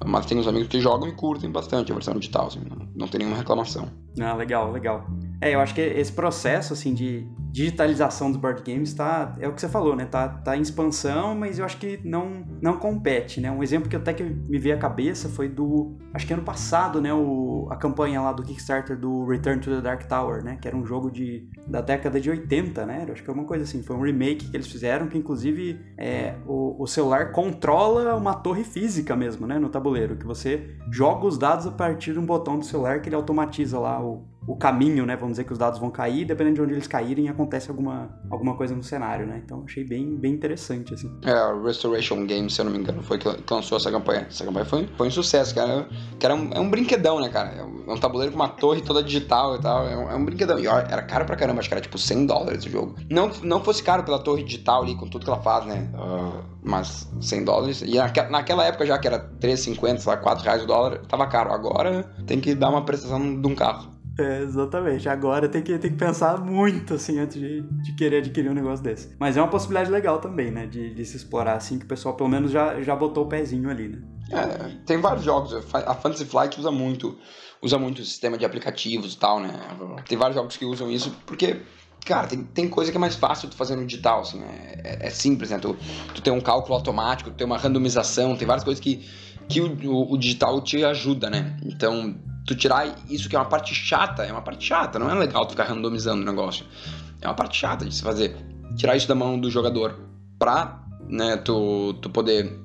Mas tem uns amigos que jogam e curtem bastante a versão digital, assim. Não, não tem nenhuma reclamação. Ah, legal, legal. É, eu acho que esse processo, assim, de digitalização dos board games tá, é o que você falou, né? Tá, tá em expansão, mas eu acho que não, não compete, né? Um exemplo que até que me veio à cabeça foi do, acho que ano passado, né? O, a campanha lá do Kickstarter do Return to the Dark Tower, né? Que era um jogo de, da década de 80, né? Acho que é uma coisa assim, foi um remake que eles fizeram, que inclusive é, o, o celular controla uma torre física mesmo, né? No tabuleiro, que você joga os dados a partir de um botão do celular que ele automatiza lá o o caminho, né? Vamos dizer que os dados vão cair, dependendo de onde eles caírem, acontece alguma, alguma coisa no cenário, né? Então achei bem, bem interessante, assim. É, a Restoration Games, se eu não me engano, foi que lançou essa campanha. Essa campanha foi, foi um sucesso, cara. Que era um, é um brinquedão, né, cara? É um tabuleiro com uma torre toda digital e tal. É um, é um brinquedão. E ó, era caro pra caramba, acho que era tipo 100 dólares o jogo. Não, não fosse caro pela torre digital ali, com tudo que ela faz, né? Uh, mas 100 dólares. E naque, naquela época já que era 3,50, sei lá, 4 reais o dólar, tava caro. Agora tem que dar uma prestação de um carro. É, exatamente. Agora tem que, tem que pensar muito, assim, antes de, de querer adquirir um negócio desse. Mas é uma possibilidade legal também, né? De, de se explorar, assim, que o pessoal pelo menos já, já botou o pezinho ali, né? É, tem vários jogos. A Fantasy Flight usa muito, usa muito o sistema de aplicativos e tal, né? Tem vários jogos que usam isso porque cara, tem, tem coisa que é mais fácil tu fazer no digital, assim, é, é, é, simples, né? Tu, tu tem um cálculo automático, tu tem uma randomização, tem várias coisas que, que o, o, o, digital te ajuda, né? Então, tu tirar isso que é uma parte chata, é uma parte chata, não é legal tu ficar randomizando o negócio. É uma parte chata de se fazer. Tirar isso da mão do jogador pra, né, tu, tu poder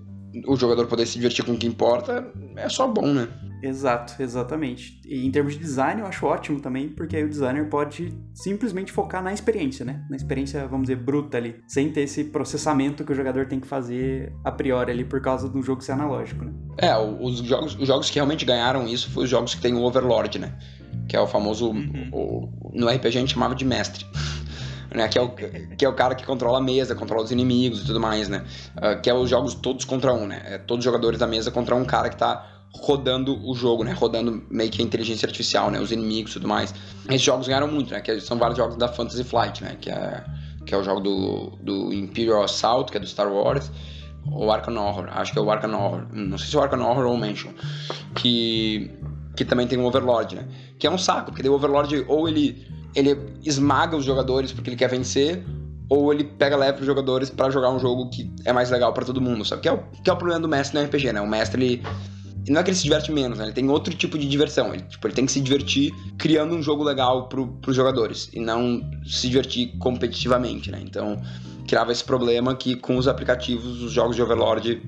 o jogador poder se divertir com o que importa, é só bom, né? Exato, exatamente. E em termos de design, eu acho ótimo também, porque aí o designer pode simplesmente focar na experiência, né? Na experiência, vamos dizer, bruta ali, sem ter esse processamento que o jogador tem que fazer a priori ali por causa do jogo ser analógico, né? É, os jogos, os jogos que realmente ganharam isso foram os jogos que tem o Overlord, né? Que é o famoso. Uhum. O, no RPG a gente chamava de mestre né? Que é, o, que é o cara que controla a mesa, controla os inimigos e tudo mais, né? Uh, que é os jogos todos contra um, né? É todos os jogadores da mesa contra um cara que tá rodando o jogo, né? Rodando meio que a inteligência artificial, né? Os inimigos e tudo mais. Esses jogos ganharam muito, né? Que são vários jogos da Fantasy Flight, né? Que é, que é o jogo do, do Imperial Assault, que é do Star Wars. Ou Arkham Horror, acho que é o Arkham Horror. Não sei se é o Arkham Horror ou o Mansion. Que, que também tem o Overlord, né? Que é um saco, porque o Overlord ou ele ele esmaga os jogadores porque ele quer vencer, ou ele pega leve os jogadores para jogar um jogo que é mais legal para todo mundo, sabe? Que é, o, que é o problema do mestre no RPG, né? O mestre, ele. Não é que ele se diverte menos, né? Ele tem outro tipo de diversão. Ele, tipo, ele tem que se divertir criando um jogo legal pro, pros jogadores. E não se divertir competitivamente, né? Então, criava esse problema que com os aplicativos, os jogos de Overlord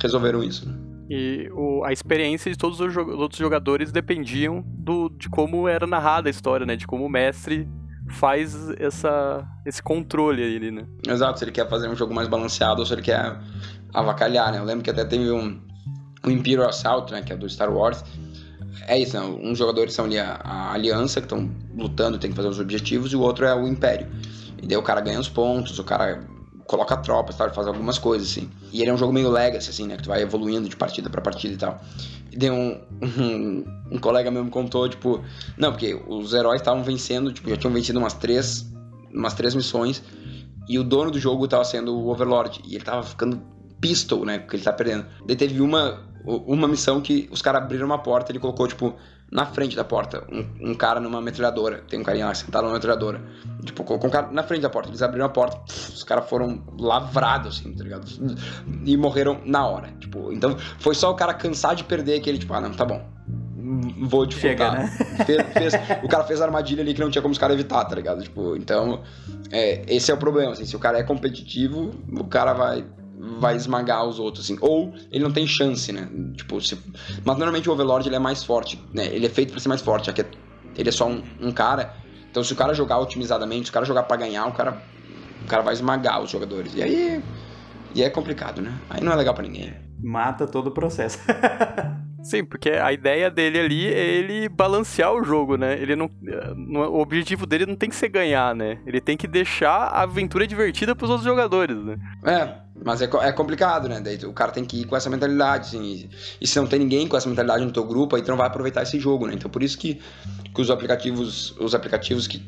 resolveram isso. Né? E o, a experiência de todos os, outros jogadores dependiam do, de como era narrada a história, né? De como o mestre faz essa, esse controle ali, né? Exato, se ele quer fazer um jogo mais balanceado ou se ele quer avacalhar, né? Eu lembro que até teve um, um Imperial Assault, né? Que é do Star Wars. É isso, né? Uns jogadores são ali a, a aliança, que estão lutando, tem que fazer os objetivos, e o outro é o Império. E daí o cara ganha os pontos, o cara coloca tropas, tal, faz algumas coisas, assim. E ele é um jogo meio legacy, assim, né? Que tu vai evoluindo de partida para partida e tal. E daí um, *laughs* um, um colega meu me contou, tipo... Não, porque os heróis estavam vencendo, tipo, já tinham vencido umas três, umas três missões. E o dono do jogo tava sendo o Overlord. E ele tava ficando pistol, né? Porque ele tá perdendo. Daí teve uma, uma missão que os caras abriram uma porta ele colocou, tipo na frente da porta, um, um, cara numa metralhadora. Tem um carinha lá sentado numa metralhadora. Tipo, com um cara na frente da porta. Eles abriram a porta, pff, os caras foram lavrados, assim, tá ligado? E morreram na hora. Tipo, então foi só o cara cansar de perder aquele, tipo, ah, não, tá bom. Vou te Chega, né? Fez, fez, o cara fez a armadilha ali que não tinha como os caras evitar, tá ligado? Tipo, então, é, esse é o problema, assim. Se o cara é competitivo, o cara vai vai esmagar os outros, assim. Ou ele não tem chance, né? Tipo, se... Mas normalmente o Overlord ele é mais forte, né? Ele é feito para ser mais forte, já que ele é só um, um, cara. Então se o cara jogar otimizadamente, se o cara jogar para ganhar, o cara, o cara vai esmagar os jogadores. E aí. E é complicado, né? Aí não é legal para ninguém. Mata todo o processo. *laughs* Sim, porque a ideia dele ali é ele balancear o jogo, né? Ele não, o objetivo dele não tem que ser ganhar, né? Ele tem que deixar a aventura divertida para os outros jogadores, né? É, mas é, é complicado, né? Daí o cara tem que ir com essa mentalidade, assim. E, e, se não tem ninguém com essa mentalidade no teu grupo, aí tu não vai aproveitar esse jogo, né? Então por isso que, que os aplicativos, os aplicativos que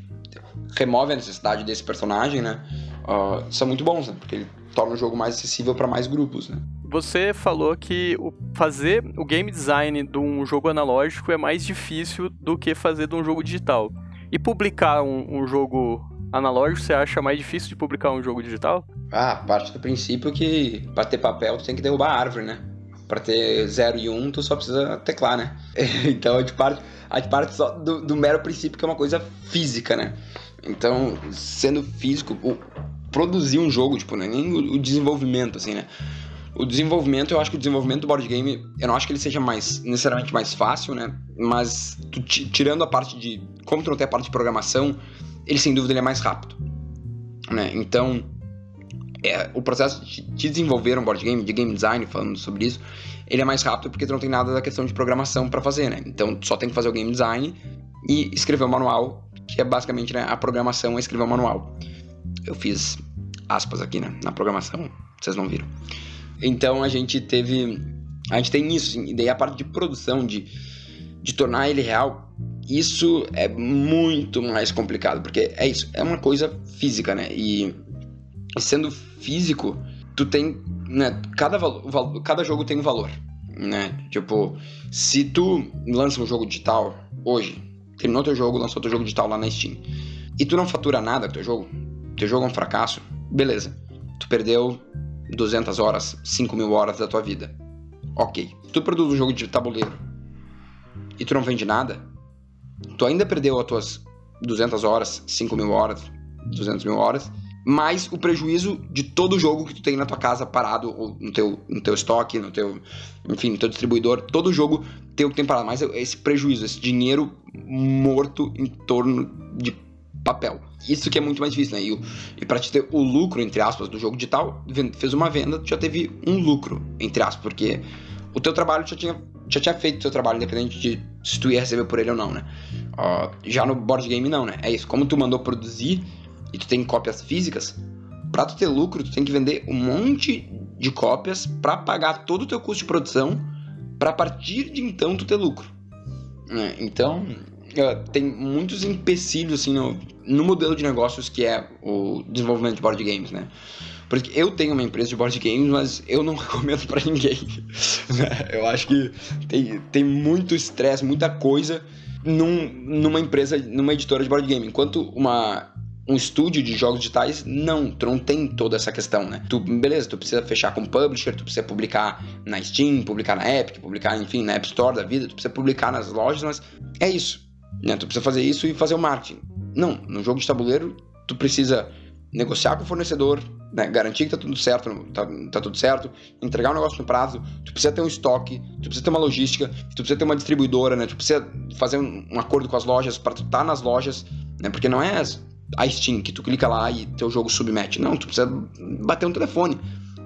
removem a necessidade desse personagem, né? Uh, são muito bons, né? Porque ele torna o jogo mais acessível para mais grupos, né? Você falou que fazer o game design de um jogo analógico é mais difícil do que fazer de um jogo digital. E publicar um, um jogo analógico, você acha mais difícil de publicar um jogo digital? Ah, parte do princípio que para ter papel tu tem que derrubar a árvore, né? Para ter 0 e 1, um, tu só precisa teclar, né? *laughs* então a gente parte, a gente parte só do, do, mero princípio que é uma coisa física, né? Então, sendo físico, o, produzir um jogo, tipo, não é nem o, o desenvolvimento, assim, né? O desenvolvimento, eu acho que o desenvolvimento do board game, eu não acho que ele seja mais necessariamente mais fácil, né? Mas tu, tirando a parte de. Como tu não tem a parte de programação, ele sem dúvida ele é mais rápido. Né? Então, é, o processo de, de desenvolver um board game, de game design, falando sobre isso, ele é mais rápido porque tu não tem nada da questão de programação para fazer, né? Então, tu só tem que fazer o game design e escrever o manual, que é basicamente né, a programação é escrever o manual. Eu fiz aspas aqui né, na programação, vocês não viram. Então a gente teve. A gente tem isso, assim, e daí a parte de produção, de, de tornar ele real, isso é muito mais complicado, porque é isso, é uma coisa física, né? E, e sendo físico, tu tem. Né, cada, valo, cada jogo tem um valor, né? Tipo, se tu lança um jogo digital hoje, terminou teu jogo, lançou teu jogo digital lá na Steam, e tu não fatura nada com teu jogo, teu jogo é um fracasso, beleza. Tu perdeu 200 horas, 5 mil horas da tua vida. Ok. Tu produz um jogo de tabuleiro e tu não vende nada, tu ainda perdeu as tuas 200 horas, 5 mil horas, 200 mil horas, mais o prejuízo de todo o jogo que tu tem na tua casa parado, ou no teu, no teu estoque, no teu, enfim, no teu distribuidor, todo jogo tem o que tem parado, mais esse prejuízo, esse dinheiro morto em torno de papel. Isso que é muito mais difícil, né? E, e para te ter o lucro, entre aspas, do jogo digital, fez uma venda, tu já teve um lucro, entre aspas, porque o teu trabalho já tinha, já tinha feito o teu trabalho, independente de se tu ia receber por ele ou não, né? Uh, já no board game não, né? É isso, como tu mandou produzir e tu tem cópias físicas, para tu ter lucro, tu tem que vender um monte de cópias para pagar todo o teu custo de produção, para partir de então tu ter lucro. Né? Então, tem muitos empecilhos assim no, no modelo de negócios que é o desenvolvimento de board games, né? Porque eu tenho uma empresa de board games, mas eu não *laughs* recomendo para ninguém. *laughs* Eu acho que tem, tem muito estresse, muita coisa num, numa empresa, numa editora de board game. Enquanto uma um estúdio de jogos digitais, não, tu não tem toda essa questão, né? Tu, beleza, tu precisa fechar com publisher, tu precisa publicar na Steam, publicar na Epic, publicar, enfim, na App Store da vida, tu precisa publicar nas lojas, mas é isso. Né? Tu precisa fazer isso e fazer o marketing. Não, no jogo de tabuleiro, tu precisa negociar com o fornecedor, né? garantir que tá tudo certo, tá, tá, tudo certo, entregar o negócio no prazo, tu precisa ter um estoque, tu precisa ter uma logística, tu precisa ter uma distribuidora, né? Tu precisa fazer um, um acordo com as lojas para tu estar tá nas lojas, né? Porque não é a Steam que tu clica lá e teu jogo submete. Não, tu precisa bater um telefone.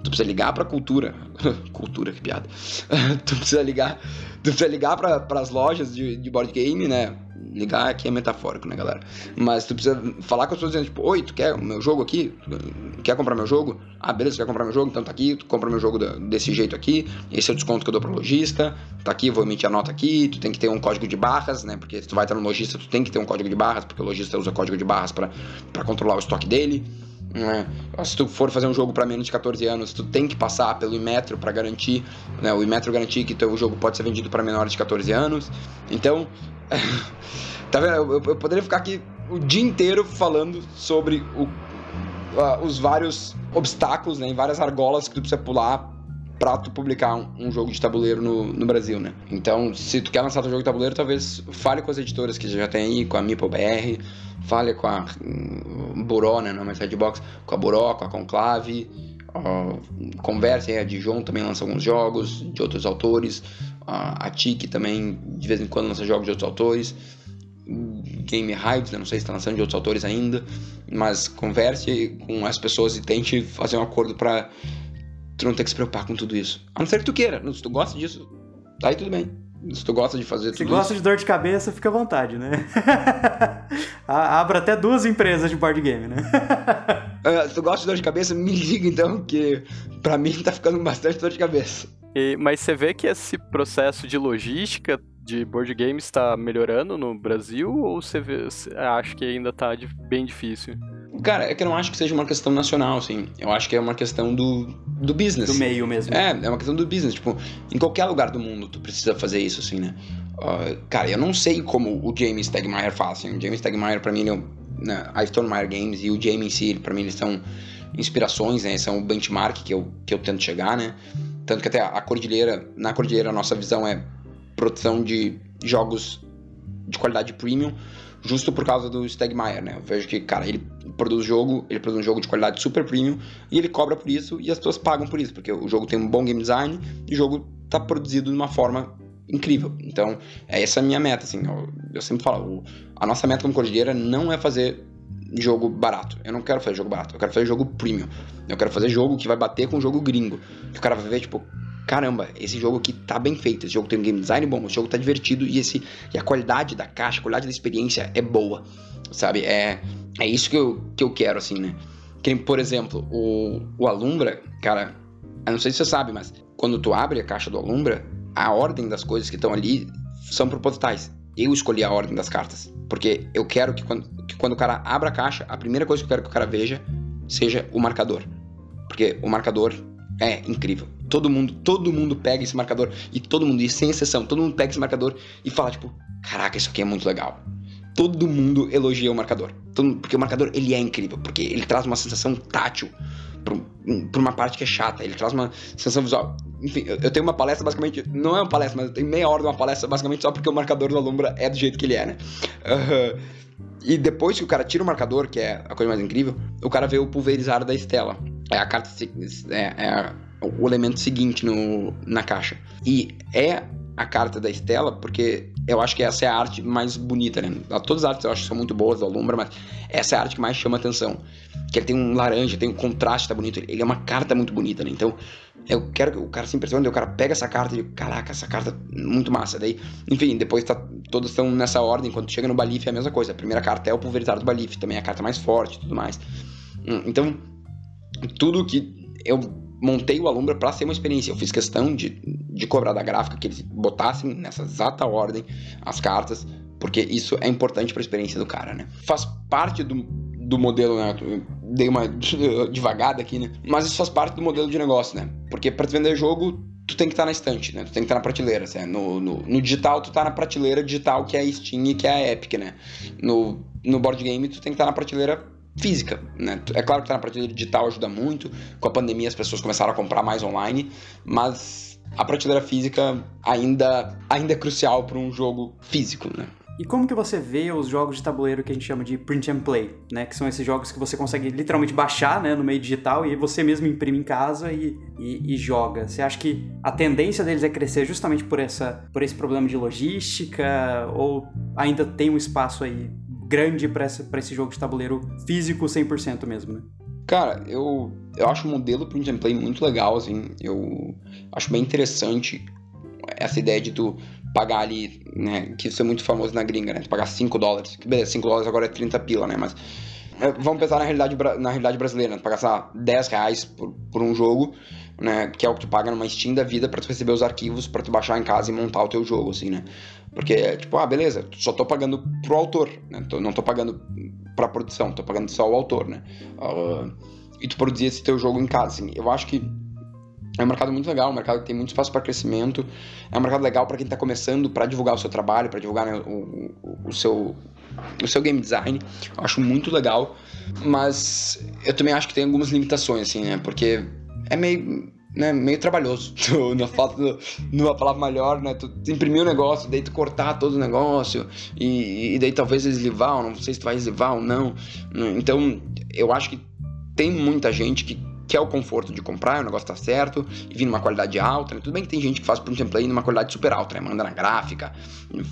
Tu precisa ligar pra cultura. *laughs* cultura, que piada. *laughs* tu precisa ligar. Tu precisa ligar para as lojas de, de board game, né? Ligar aqui é metafórico, né, galera? Mas tu precisa falar com as pessoas dizendo, tipo, oi, tu quer o meu jogo aqui? Quer comprar meu jogo? Ah, beleza, tu quer comprar meu jogo? Então tá aqui, tu compra meu jogo desse jeito aqui, esse é o desconto que eu dou pro lojista, tá aqui, vou emitir a nota aqui, tu tem que ter um código de barras, né? Porque se tu vai estar no lojista, tu tem que ter um código de barras, porque o lojista usa código de barras para controlar o estoque dele. Né? Se tu for fazer um jogo para menos de 14 anos, tu tem que passar pelo Imetro para garantir, né? o Imetro garantir que teu jogo pode ser vendido para menores de 14 anos. Então, *laughs* tá vendo? Eu, eu, poderia ficar aqui o dia inteiro falando sobre o, uh, os vários obstáculos, né? várias argolas que tu precisa pular pra tu publicar um, um, jogo de tabuleiro no, no Brasil, né? Então, se tu quer lançar teu jogo de tabuleiro, talvez fale com as editoras que já tem aí, com a Meeple BR, fale com a um, Buró, né? Não é mais Redbox, com a Buró, com a Conclave, uh, converse aí, a Dijon também lança alguns jogos de outros autores, a TIC também de vez em quando lança jogos de outros autores, Game Hypes, né? não sei se está lançando de outros autores ainda, mas converse com as pessoas e tente fazer um acordo para tu não ter que se preocupar com tudo isso. A não ser que tu queira. Se tu gosta disso, tá aí tudo bem. Se tu gosta de fazer Se gosta de dor de cabeça, fica à vontade, né? *laughs* Abra até duas empresas de board game, né? uh, *laughs* se tu gosta de dor de cabeça, me liga então, que pra mim tá ficando bastante dor de cabeça. E, mas você vê que esse processo de logística de board games está melhorando no Brasil ou você, vê, você acha que ainda tá bem difícil? Cara, é que eu não acho que seja uma questão nacional, assim. Eu acho que é uma questão do, do business. Do meio mesmo. É, é uma questão do business. Tipo, em qualquer lugar do mundo tu precisa fazer isso, assim, né? Uh, cara, eu não sei como o James Stegmaier faz, assim. O James Stegmaier, pra mim, ele é né, a Stonemeyer Games e o Jamie em si, pra mim, eles são inspirações, né? São o benchmark que eu, que eu tento chegar, né? Tanto que até a Cordilheira, na Cordilheira, a nossa visão é produção de jogos de qualidade premium justo por causa do Stegmaier, né? Eu vejo que, cara, ele produz jogo, ele produz um jogo de qualidade super premium e ele cobra por isso e as pessoas pagam por isso, porque o jogo tem um bom game design e o jogo tá produzido de uma forma incrível. Então, é essa a minha meta, assim. Eu, eu sempre falo, o, a nossa meta como cordilheira não é fazer jogo barato. Eu não quero fazer jogo barato, eu quero fazer jogo premium. Eu quero fazer jogo que vai bater com jogo gringo. Que o cara vai ver, tipo, caramba, esse jogo aqui tá bem feito, esse jogo tem um game design bom, esse jogo tá divertido e, esse, e a qualidade da caixa, a qualidade da experiência é boa, sabe? É, é isso que eu, que eu quero, assim, né? Que, por exemplo, o, o Alumbra, cara, eu não sei se você sabe, mas quando tu abre a caixa do Alumbra, a ordem das coisas que estão ali são propositais. Eu escolhi a ordem das cartas. Porque eu quero que quando, que quando o cara abra a caixa, a primeira coisa que eu quero que o cara veja seja o marcador. Porque o marcador é incrível. Todo mundo, todo mundo pega esse marcador e todo mundo, e sem exceção, todo mundo pega esse marcador e fala tipo, caraca, isso aqui é muito legal. Todo mundo elogia o marcador. Todo, porque o marcador ele é incrível, porque ele traz uma sensação tátil para uma parte que é chata. Ele traz uma sensação visual. Enfim, eu tenho uma palestra basicamente. Não é uma palestra, mas eu tenho meia hora de uma palestra basicamente só porque o marcador da Alumbra é do jeito que ele é, né? Uh, e depois que o cara tira o marcador, que é a coisa mais incrível, o cara vê o pulverizar da Estela. É a carta. É, é o elemento seguinte no, na caixa. E é a carta da Estela, porque eu acho que essa é a arte mais bonita, né? Todas as artes eu acho que são muito boas da Alumbra, mas essa é a arte que mais chama atenção. Que ele tem um laranja, tem um contraste, tá bonito. Ele é uma carta muito bonita, né? Então, eu quero que o cara se impressione, o cara pega essa carta e caraca, essa carta muito massa. Daí, enfim, depois tá, todos estão nessa ordem. Quando chega no Balif é a mesma coisa. A primeira carta é o pulverizado do Balif, também é a carta mais forte e tudo mais. Hum, então, tudo que eu montei o Alumbra para ser uma experiência. Eu fiz questão de, de cobrar da gráfica que eles botassem nessa exata ordem as cartas, porque isso é importante para a experiência do cara, né? Faz parte do, do modelo, né? Eu dei uma *laughs* devagada aqui, né? Mas isso faz parte do modelo de negócio, né? Porque para vender jogo, tu tem que estar tá na estante, né? Tu tem que estar tá na prateleira, assim, no, no, no, digital, tu tá na prateleira digital que é a Steam e que é a Epic, né? No, no board game, tu tem que estar tá na prateleira física, né? É claro que tá na prateleira digital ajuda muito, com a pandemia as pessoas começaram a comprar mais online, mas a prateleira física ainda, ainda é crucial para um jogo físico, né? E como que você vê os jogos de tabuleiro que a gente chama de print and play, né? Que são esses jogos que você consegue literalmente baixar, né, no meio digital e você mesmo imprime em casa e, e, e, joga. Você acha que a tendência deles é crescer justamente por essa, por esse problema de logística ou ainda tem um espaço aí grande para esse jogo de tabuleiro físico 100% mesmo, né? Cara, eu, eu acho o modelo print and play muito legal, assim. Eu acho bem interessante essa ideia de tu pagar ali, né? Que isso é muito famoso na gringa, né? Tu pagar 5 dólares. Que beleza, 5 dólares agora é 30 pila, né? Mas é, vamos pensar na realidade, na realidade brasileira, né? Tu pagar, sei lá, 10 reais por, por um jogo, né? Que é o que tu paga numa Steam da vida para tu receber os arquivos para tu baixar em casa e montar o teu jogo, assim, né? Porque, tipo, ah, beleza, só tô pagando pro autor, né? Tô, não tô pagando pra produção, tô pagando só o autor, né? Uh, e tu produzir esse teu jogo em casa, assim. Eu acho que é um mercado muito legal, um mercado que tem muito espaço para crescimento. É um mercado legal para quem está começando, para divulgar o seu trabalho, para divulgar né, o, o, o, seu, o seu game design. Eu acho muito legal, mas eu também acho que tem algumas limitações, assim, né? Porque é meio né, meio trabalhoso. *laughs* Na falta numa palavra melhor, né? Tu, imprimir o um negócio, daí tu cortar todo o negócio, e, e daí talvez eslivar, não sei se tu vai eslivar ou não. Então, eu acho que tem muita gente que quer o conforto de comprar, o negócio tá certo, e vir numa qualidade alta, né? Tudo bem que tem gente que faz print and play numa qualidade super alta, né? Manda na gráfica,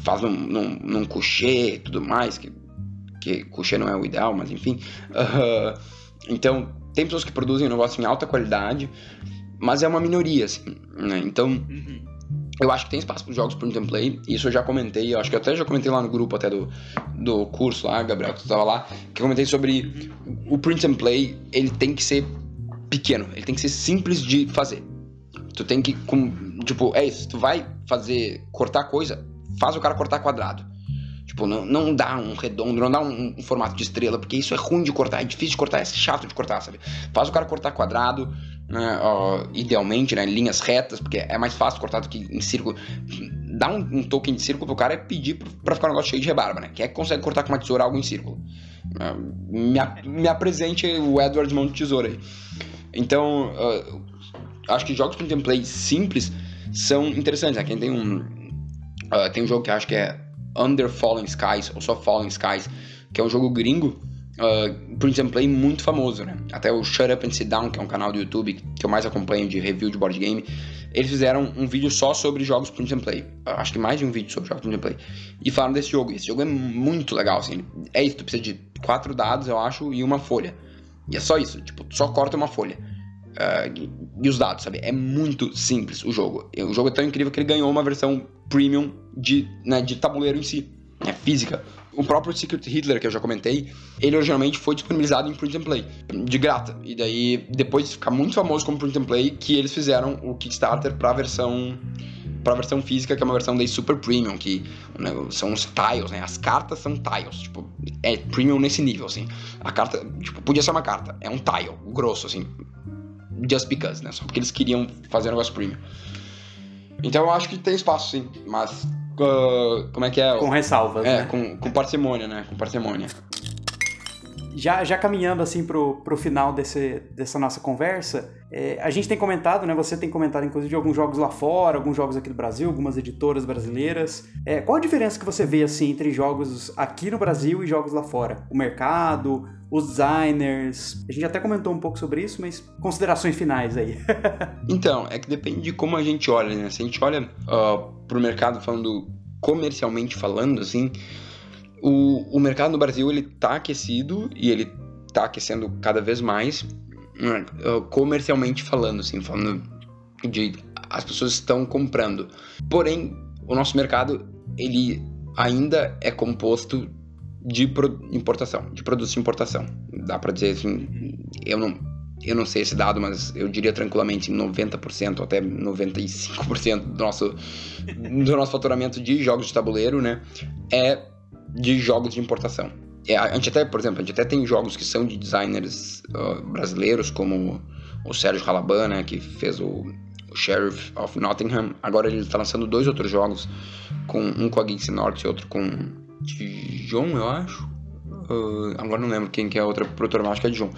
faz num, num, num tudo mais, que, que coucher não é o ideal, mas enfim. Uh, *laughs* então, tem pessoas que produzem um negócio em alta qualidade, mas é uma minoria, assim, né? Então, uhum. eu acho que tem espaço para jogos print and play, isso eu já comentei, eu acho que até já comentei lá no grupo até do, do curso lá, Gabriel, que tu tava lá, que eu comentei sobre uhum. o print and play, ele tem que ser pequeno, ele tem que ser simples de fazer. Tu tem que, com, tipo, é isso, tu vai fazer, cortar coisa, faz o cara cortar quadrado. Tipo, não, não dá um redondo, não dá um, um, formato de estrela, porque isso é ruim de cortar, é difícil de cortar, é chato de cortar, sabe? Faz o cara cortar quadrado, né, ó, idealmente, né, linhas retas, porque é mais fácil cortar do que em círculo. Dar um, um token de círculo pro cara é pedir para ficar um negócio cheio de rebarba, né? Quem é que consegue cortar com uma tesoura algo em círculo? Me, me apresente o Edward Mão de Tesoura aí. Então, uh, acho que jogos com gameplay simples são interessantes. Né? Quem tem um. Uh, tem um jogo que acho que é Under Fallen Skies, ou só Fallen Skies, que é um jogo gringo, uh, print and play muito famoso, né? Até o Shut Up and Sit Down, que é um canal do YouTube que eu mais acompanho de review de board game, eles fizeram um vídeo só sobre jogos print and play. Acho que mais de um vídeo sobre jogos print and play. E falaram desse jogo. Esse jogo é muito legal, assim. É isso, tu precisa de quatro dados, eu acho, e uma folha. E é só isso, tipo, só corta uma folha. Uh, e os dados, sabe? É muito simples o jogo. O jogo é tão incrível que ele ganhou uma versão premium de, né, de tabuleiro em si, né, física. O próprio Secret Hitler, que eu já comentei, ele originalmente foi disponibilizado em print and play, de grata. E daí, depois de ficar muito famoso como print and play, que eles fizeram o Kickstarter para a versão para a versão física, que é uma versão daí super premium, que né, são os tiles, né? As cartas são tiles, tipo, é premium nesse nível, assim. A carta, tipo, podia ser uma carta, é um tile, grosso, assim. Just because, né? Só porque eles queriam fazer um negócio premium. Então eu acho que tem espaço, sim, mas uh, como é que é? Com ressalvas, É, né? com, com parcimônia, né? Com parcimônia. Já, já caminhando assim pro, pro final desse, dessa nossa conversa, é, a gente tem comentado, né? Você tem comentado, inclusive, de alguns jogos lá fora, alguns jogos aqui do Brasil, algumas editoras brasileiras. É, qual a diferença que você vê assim entre jogos aqui no Brasil e jogos lá fora? O mercado, os designers. A gente até comentou um pouco sobre isso, mas considerações finais aí. *laughs* então, é que depende de como a gente olha, né? Se a gente olha uh, pro mercado falando comercialmente falando, assim, o, o mercado no Brasil ele tá aquecido e ele tá aquecendo cada vez mais, uh, comercialmente falando, assim, falando de as pessoas estão comprando. Porém, o nosso mercado ele ainda é composto de importação, de produtos de importação. Dá para dizer assim, eu não, eu não sei esse dado, mas eu diria tranquilamente 90% até 95% do nosso, do nosso faturamento de jogos de tabuleiro, né, é de jogos de importação. É, a gente até, por exemplo, a gente até tem jogos que são de designers uh, brasileiros, como o Sérgio Halaban, né, que fez o, o Sheriff of Nottingham. Agora ele está lançando dois outros jogos, com um com a Geeks Norte e outro com Dijon, eu acho. Uh, agora não lembro quem que é a outra produtora, mas acho que é Dijon.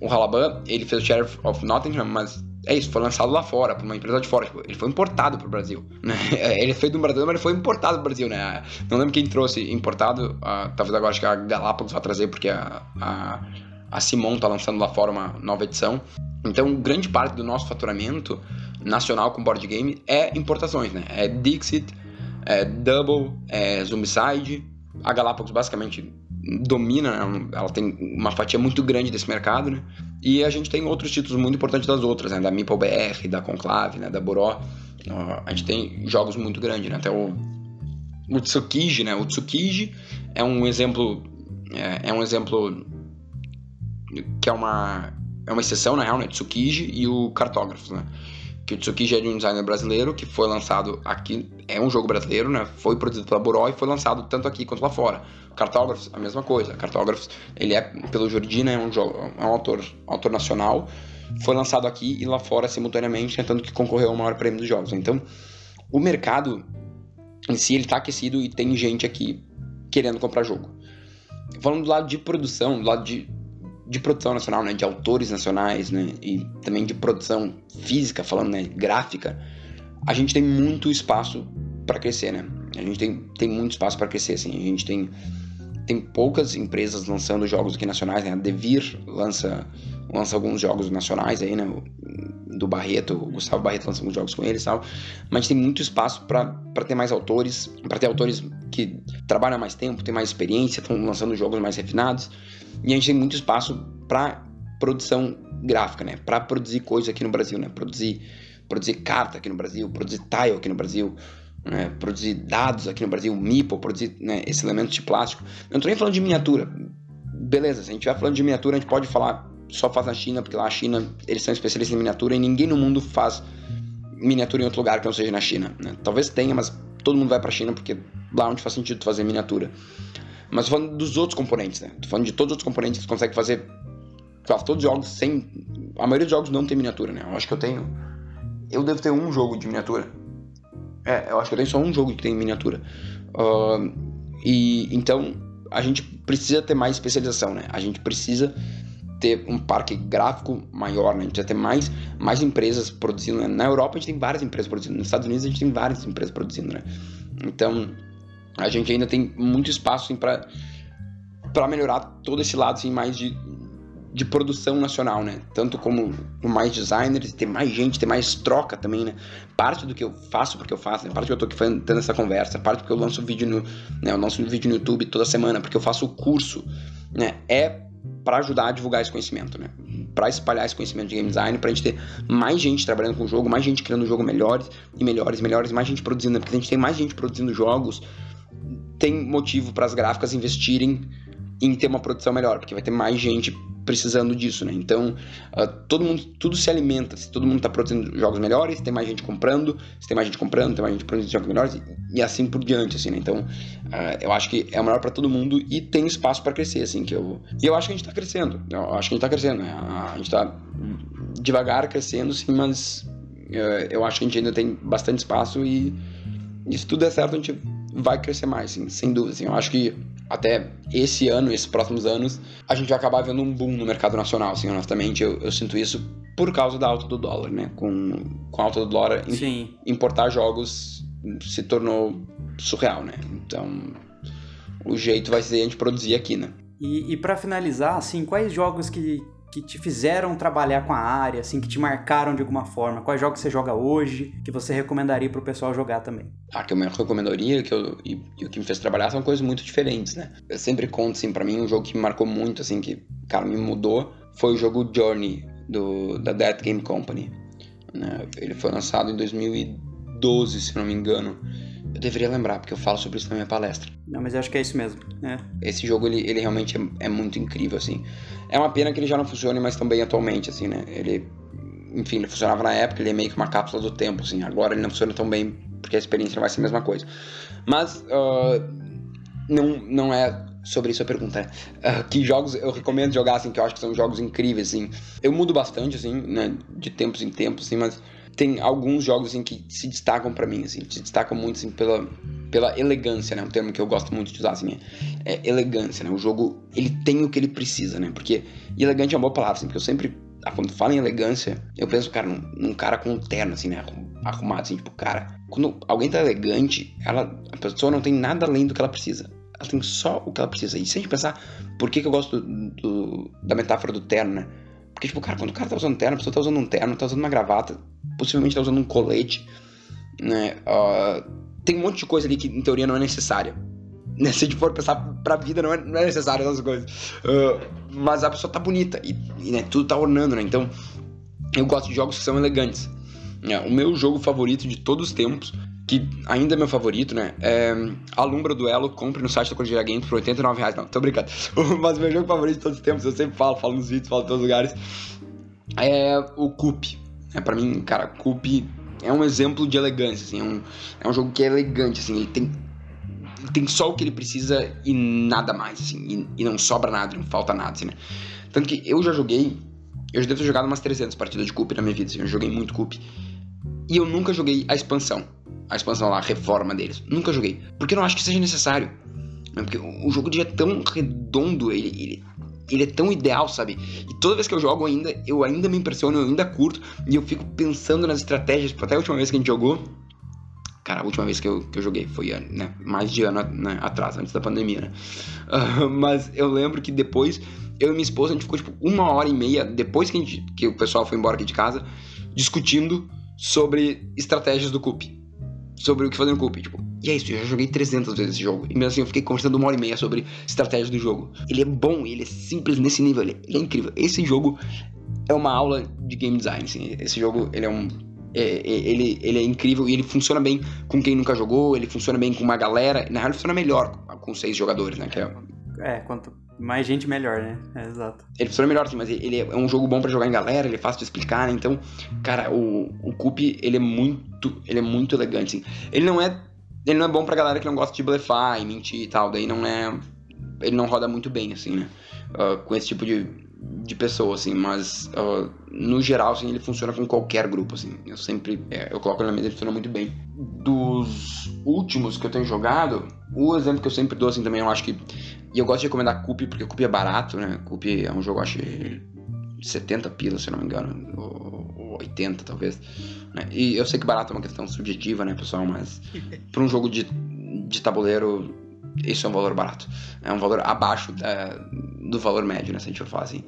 O Halaban, ele fez o Sheriff of Nottingham, mas é isso, foi lançado lá fora, por uma empresa de fora. Tipo, ele foi importado pro Brasil. Né? *laughs* Ele é feito no Brasil, mas ele foi importado pro Brasil, né? Não lembro quem trouxe importado. Uh, talvez agora acho que a Galápagos vai trazer, porque a, a, a Simon tá lançando lá fora uma nova edição. Então, grande parte do nosso faturamento nacional com board game é importações, né? É Dixit, é Double, é Zombicide. A Galápagos basicamente domina, né? ela tem uma fatia muito grande desse mercado, né? E a gente tem outros títulos muito importantes das outras, né? Da Meeple BR, da Conclave, né? Da Boró. A gente tem jogos muito grandes, né? Até o, o Tsukiji, né? O Tsukiji é um exemplo... É, é, um exemplo que é uma... É uma exceção, na real, né? Tsukiji e o Cartógrafos, né? Que o Tsukiji é de um designer brasileiro que foi lançado aqui... É um jogo brasileiro, né? Foi produzido pela Boró e foi lançado tanto aqui quanto lá fora. Cartógrafos, a mesma coisa. Cartógrafos, ele é, pelo Jordina, é um, jogo, é um autor, autor nacional, foi lançado aqui e lá fora simultaneamente, tentando que concorreu ao maior prêmio dos jogos. Então, o mercado em si, ele tá aquecido e tem gente aqui querendo comprar jogo. Falando do lado de produção, do lado de, de produção nacional, né, de autores nacionais, né, e também de produção física, falando, né, gráfica, a gente tem muito espaço para crescer, né? A gente tem, tem muito espaço para crescer, assim. A gente tem tem poucas empresas lançando jogos aqui nacionais, né? A Devir lança, lança alguns jogos nacionais aí, né? Do Barreto, o Gustavo Barreto lança alguns jogos com eles e tal. Mas tem muito espaço para ter mais autores, para ter autores que trabalham mais tempo, têm mais experiência, estão lançando jogos mais refinados. E a gente tem muito espaço para produção gráfica, né? Para produzir coisa aqui no Brasil, né? Produzir, produzir carta aqui no Brasil, produzir tile aqui no Brasil né, produzir dados aqui no Brasil, MIPO, produzir né, esse elemento de plástico. Eu não estou nem falando de miniatura. Beleza, se a gente vai falando de miniatura, a gente pode falar só faz na China, porque lá a China, eles são especialistas em miniatura e ninguém no mundo faz miniatura em outro lugar que não seja na China. Né? Talvez tenha, mas todo mundo vai para a China porque lá é onde faz sentido fazer miniatura. Mas falando dos outros componentes, né? Tô falando de todos os outros componentes que você consegue fazer quase todos os jogos sem. A maioria dos jogos não tem miniatura, né? Eu acho que eu tenho. Eu devo ter um jogo de miniatura é, eu acho que eu tenho só um jogo que tem miniatura. Uh, e então a gente precisa ter mais especialização, né? A gente precisa ter um parque gráfico maior, né? A gente precisa ter mais, mais empresas produzindo. Né? Na Europa a gente tem várias empresas produzindo, nos Estados Unidos a gente tem várias empresas produzindo, né? Então a gente ainda tem muito espaço assim, para melhorar todo esse lado assim, mais de, de produção nacional, né? Tanto como mais designers, ter mais gente, ter mais troca também, né? Parte do que eu faço porque eu faço, né? parte que eu tô aqui tendo essa conversa, parte porque eu lanço vídeo no, né? Eu lanço um vídeo no YouTube toda semana, porque eu faço o curso, né? É para ajudar a divulgar esse conhecimento, né? Para espalhar esse conhecimento de game design, pra gente ter mais gente trabalhando com o jogo, mais gente criando o jogo melhores e melhores, melhores, mais gente produzindo, né? porque a gente tem mais gente produzindo jogos, tem motivo para as gráficas investirem em ter uma produção melhor, porque vai ter mais gente precisando disso, né? Então, uh, todo mundo, tudo se alimenta. Se todo mundo está produzindo jogos melhores, tem mais gente comprando, se tem mais gente comprando, tem mais gente produzindo jogos melhores e, e assim por diante, assim, né? Então, uh, eu acho que é o melhor para todo mundo e tem espaço para crescer, assim, que eu... E eu acho que a gente está crescendo. Eu acho que a gente está crescendo, né? A gente está devagar crescendo, sim, mas uh, eu acho que a gente ainda tem bastante espaço e, e se tudo der certo, a gente vai crescer mais, sim, sem dúvida, assim. Eu acho que até esse ano, esses próximos anos, a gente vai acabar vendo um boom no mercado nacional, assim, honestamente, eu, eu sinto isso por causa da alta do dólar, né? Com, com a alta do dólar, Sim. importar jogos se tornou surreal, né? Então, o jeito vai ser a gente produzir aqui, né? E, e para finalizar, assim, quais jogos que, que te fizeram trabalhar com a área, assim, que te marcaram de alguma forma? Quais jogos você joga hoje que você recomendaria para o pessoal jogar também? Ah, que eu me recomendaria que eu, e, e, o que me fez trabalhar são coisas muito diferentes, né? Eu sempre conto, assim, para mim um jogo que me marcou muito, assim, que, cara, me mudou, foi o jogo Journey, do, da Dead Game Company. Né? Ele foi lançado em 2012, se não me engano. Eu deveria lembrar, porque eu falo sobre isso na minha palestra. Não, mas eu acho que é isso mesmo. É. Esse jogo, ele, ele realmente é, é, muito incrível, assim. É uma pena que ele já não funcione mais tão bem atualmente, assim, né? Ele, enfim, ele funcionava na época, ele é meio que uma cápsula do tempo, assim. Agora ele não funciona tão bem, porque a experiência não vai ser a mesma coisa. Mas, uh, não, não é sobre isso a pergunta. Uh, que jogos eu recomendo jogar, assim, que eu acho que são jogos incríveis, assim. Eu mudo bastante, assim, né? De tempos em tempos, assim, mas tem alguns jogos assim que se destacam para mim, assim, se destacam muito assim pela pela elegância, né? Um termo que eu gosto muito de usar assim, é, é elegância, né? O jogo ele tem o que ele precisa, né? Porque elegante é uma boa palavra, assim, porque eu sempre ah, quando falo em elegância, eu penso, cara, num, num, cara com um terno, assim, né? Arrumado, assim, tipo, cara, quando alguém tá elegante, ela, a pessoa não tem nada além do que ela precisa. Ela tem só o que ela precisa. E se a gente pensar, por que, que eu gosto do, do, da metáfora do terno, né? Porque, tipo, cara, quando o cara tá usando terno, a pessoa tá usando um terno, tá usando uma gravata, possivelmente tá usando um colete, né? Uh, tem um monte de coisa ali que, em teoria, não é necessária. Né? Se a gente for pensar pra vida, não é, não é necessário essas coisas. Uh, mas a pessoa tá bonita e, e né, tudo tá ornando, né? Então, eu gosto de jogos que são elegantes. Né? O meu jogo favorito de todos os tempos que ainda é meu favorito, né? É Alumbra Duelo, compre no site da Cordilheira Games por 89 reais. Não, tô brincando. *laughs* Mas meu jogo favorito de todos os tempos, eu sempre falo, falo nos vídeos, falo em todos os lugares, é o Coop. É, pra mim, cara, Coop é um exemplo de elegância, assim. É um, é um jogo que é elegante, assim. Ele tem, tem só o que ele precisa e nada mais, assim. E, e não sobra nada, não falta nada, assim, né? Tanto que eu já joguei... Eu já devo ter jogado umas 300 partidas de Coop na minha vida, assim. Eu joguei muito Coop. E eu nunca joguei a expansão a expansão lá, a reforma deles. Nunca joguei. Porque eu não acho que seja necessário. Porque o jogo é tão redondo, ele, ele, ele é tão ideal, sabe? E toda vez que eu jogo ainda, eu ainda me impressiono, eu ainda curto, e eu fico pensando nas estratégias, até a última vez que a gente jogou. Cara, a última vez que eu, que eu joguei foi né, mais de ano né, atrás, antes da pandemia, né? Uh, *laughs* mas eu lembro que depois, eu e minha esposa, a gente ficou tipo uma hora e meia, depois que, gente, que o pessoal foi embora aqui de casa, discutindo sobre estratégias do Coop sobre o que fazer no Coop. Tipo, e é isso, eu já joguei 300 vezes esse jogo. E mesmo assim eu fiquei conversando uma hora e meia sobre estratégia do jogo. Ele é bom, ele é simples nesse nível, ele, é incrível. Esse jogo é uma aula de game design, assim. Esse jogo, ele é um... É, é, ele, ele é incrível e ele funciona bem com quem nunca jogou, ele funciona bem com uma galera. Na real, ele funciona melhor com seis jogadores, né? Que é, é quanto mais gente, melhor, né? É, exato. Ele funciona melhor, sim, mas ele é um jogo bom para jogar em galera, ele é fácil de explicar, né? Então, cara, o, o Coop, ele é muito, ele é muito elegante, assim. Ele não é, ele não é bom pra galera que não gosta de blefar e mentir e tal, daí não é, ele não roda muito bem, assim, né? Uh, com esse tipo de, de pessoa, assim, mas uh, no geral, assim, ele funciona com qualquer grupo, assim. Eu sempre, é, eu coloco ele na mesa, ele funciona muito bem. Dos últimos que eu tenho jogado, o exemplo que eu sempre dou, assim, também, eu acho que e eu gosto de recomendar Coop, porque Coop é barato, né? Coop é um jogo, acho, de 70 pilas, se não me engano, ou 80 talvez. Né? E eu sei que barato é uma questão subjetiva, né, pessoal? Mas *laughs* para um jogo de de tabuleiro, isso é um valor barato. É um valor abaixo da, do valor médio, né? Se a gente for falar assim.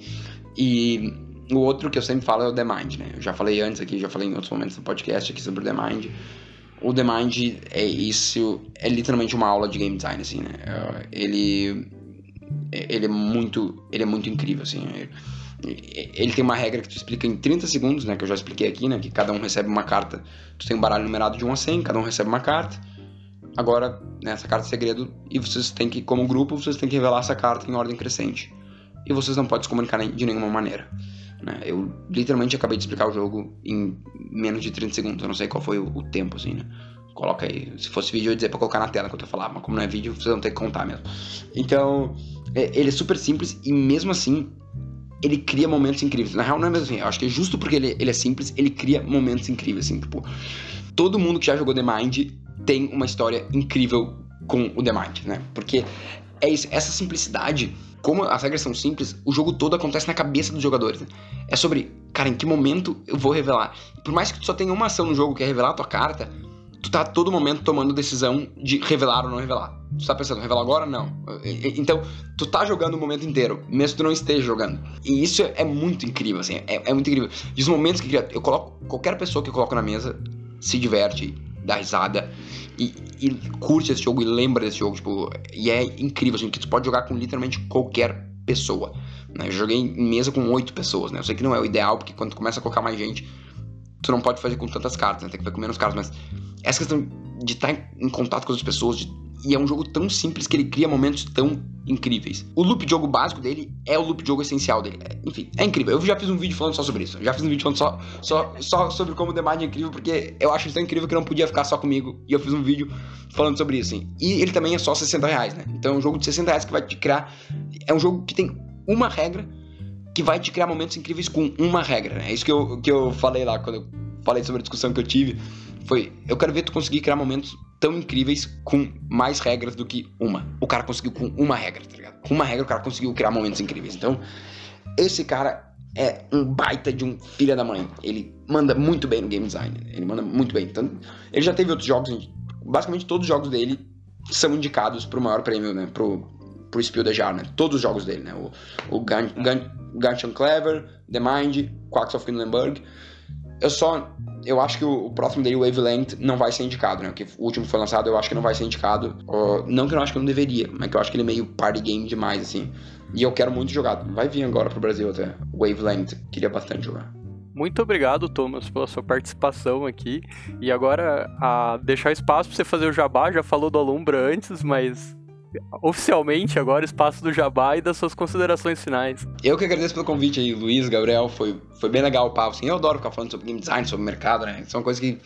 E o outro que eu sempre falo é o The Mind, né? Eu já falei antes aqui, já falei em outros momentos do podcast aqui sobre o The Mind. O The Mind é isso, é literalmente uma aula de game design, assim, né? É, ele, ele é muito, ele é muito incrível, assim. Ele tem uma regra que tu explica em 30 segundos, né? Que eu já expliquei aqui, né? Que cada um recebe uma carta. Tu tem um baralho numerado de 1 a 100, cada um recebe uma carta. Agora, né, essa carta é segredo e vocês têm que, como grupo, vocês têm que revelar essa carta em ordem crescente. E vocês não podem se comunicar de nenhuma maneira. Né? Eu literalmente acabei de explicar o jogo em menos de 30 segundos. Eu não sei qual foi o, o tempo, assim, né? Coloca aí. Se fosse vídeo, eu ia dizer pra colocar na tela que eu tô falando, mas como não é vídeo, vocês vão ter que contar mesmo. Então, é, ele é super simples e mesmo assim, ele cria momentos incríveis. Na real, não é mesmo assim. Eu acho que é justo porque ele, ele é simples, ele cria momentos incríveis, assim, tipo. Todo mundo que já jogou The Mind tem uma história incrível com o The Mind, né? Porque é isso, essa simplicidade como as regras são simples, o jogo todo acontece na cabeça dos jogadores. Né? É sobre, cara, em que momento eu vou revelar. Por mais que tu só tenha uma ação no jogo que é revelar a tua carta, tu tá a todo momento tomando decisão de revelar ou não revelar. Tu tá pensando, revelar agora? Não. Então, tu tá jogando o momento inteiro, mesmo que tu não esteja jogando. E isso é muito incrível, assim, é, é muito incrível. E os momentos que eu coloco, qualquer pessoa que eu coloco na mesa se diverte, dá risada e, e, curte esse jogo e lembra desse jogo, tipo, e é incrível, assim, que tu pode jogar com literalmente qualquer pessoa. Né? Eu joguei em mesa com oito pessoas, né? Eu sei que não é o ideal, porque quando tu começa a colocar mais gente, tu não pode fazer com tantas cartas, né? Tem que fazer com menos cartas, mas essa questão de estar em contato com as pessoas, de e é um jogo tão simples que ele cria momentos tão incríveis. O loop de jogo básico dele é o loop de jogo essencial dele. É, enfim, é incrível. Eu já fiz um vídeo falando só sobre isso. Já fiz um vídeo falando só, só, só sobre como o The Mind é incrível, porque eu acho isso tão incrível que não podia ficar só comigo. E eu fiz um vídeo falando sobre isso. E ele também é só 60 reais, né? Então é um jogo de 60 reais que vai te criar. É um jogo que tem uma regra que vai te criar momentos incríveis com uma regra, né? É isso que eu, que eu falei lá quando eu falei sobre a discussão que eu tive. Foi, eu quero ver tu conseguir criar momentos tão incríveis com mais regras do que uma. O cara conseguiu com uma regra, tá ligado? Com uma regra o cara conseguiu criar momentos incríveis. Então, esse cara é um baita de um filho da mãe. Ele manda muito bem no game design. Ele manda muito bem. Então, ele já teve outros jogos, basicamente todos os jogos dele são indicados pro maior prêmio, né? Pro, pro Spiel de Jar, né? Todos os jogos dele, né? O, o Gun, Gun, Clever, The Mind, Quacks of Quedlinburg. Eu só eu acho que o, próximo dele, Wavelength, não vai ser indicado, né? Porque o último foi lançado, eu acho que não vai ser indicado. Uh, não que eu acho que não deveria, mas que eu acho que ele é meio party game demais, assim. E eu quero muito jogar. Vai vir agora pro Brasil até. Wavelength, queria bastante jogar. Muito obrigado, Thomas, pela sua participação aqui. E agora, a deixar espaço para você fazer o jabá. Já falou do Alumbra antes, mas oficialmente agora espaço do Jabá e das suas considerações finais. Eu que agradeço pelo convite aí, Luiz, Gabriel, foi, foi bem legal o papo, assim, eu adoro ficar falando sobre game design, sobre mercado, né, são coisas que,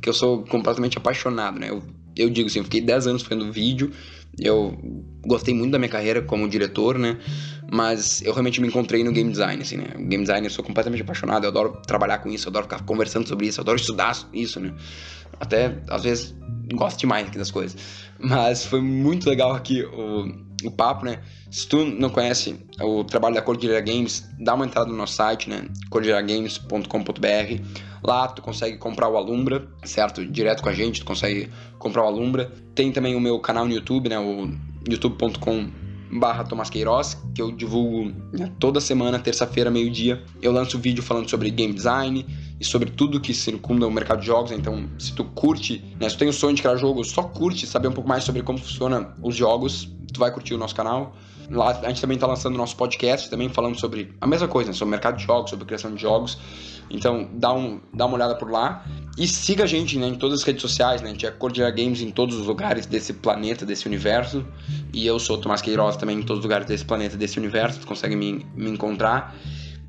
que eu sou completamente apaixonado, né, eu, eu digo assim, eu fiquei 10 anos fazendo vídeo, eu gostei muito da minha carreira como diretor, né, mas eu realmente me encontrei no game design, assim, né, o game design eu sou completamente apaixonado, eu adoro trabalhar com isso, eu adoro ficar conversando sobre isso, eu adoro estudar isso, né, até às vezes gosto demais aqui das coisas. Mas foi muito legal aqui o, o papo, né? Se tu não conhece o trabalho da Cordillera Games, dá uma entrada no nosso site, né? cordilleragames.com.br. Lá tu consegue comprar o Alumbra, certo? Direto com a gente, tu consegue comprar o Alumbra. Tem também o meu canal no YouTube, né? O youtube.com barra Tomás Queiroz, que eu divulgo né, toda semana, terça-feira, meio-dia. Eu lanço vídeo falando sobre game design e sobre tudo que circunda o mercado de jogos. Então, se tu curte, né, se tu tem o sonho de criar jogo, só curte saber um pouco mais sobre como funciona os jogos, tu vai curtir o nosso canal. Lá a gente também está lançando nosso podcast, também falando sobre a mesma coisa, né? sobre o mercado de jogos, sobre criação de jogos. Então, dá, um, dá uma olhada por lá. E siga a gente né, em todas as redes sociais, né? A gente é Cordillera Games em todos os lugares desse planeta, desse universo. E eu sou o Tomás Queiroz também em todos os lugares desse planeta, desse universo. Tu consegue me, me encontrar.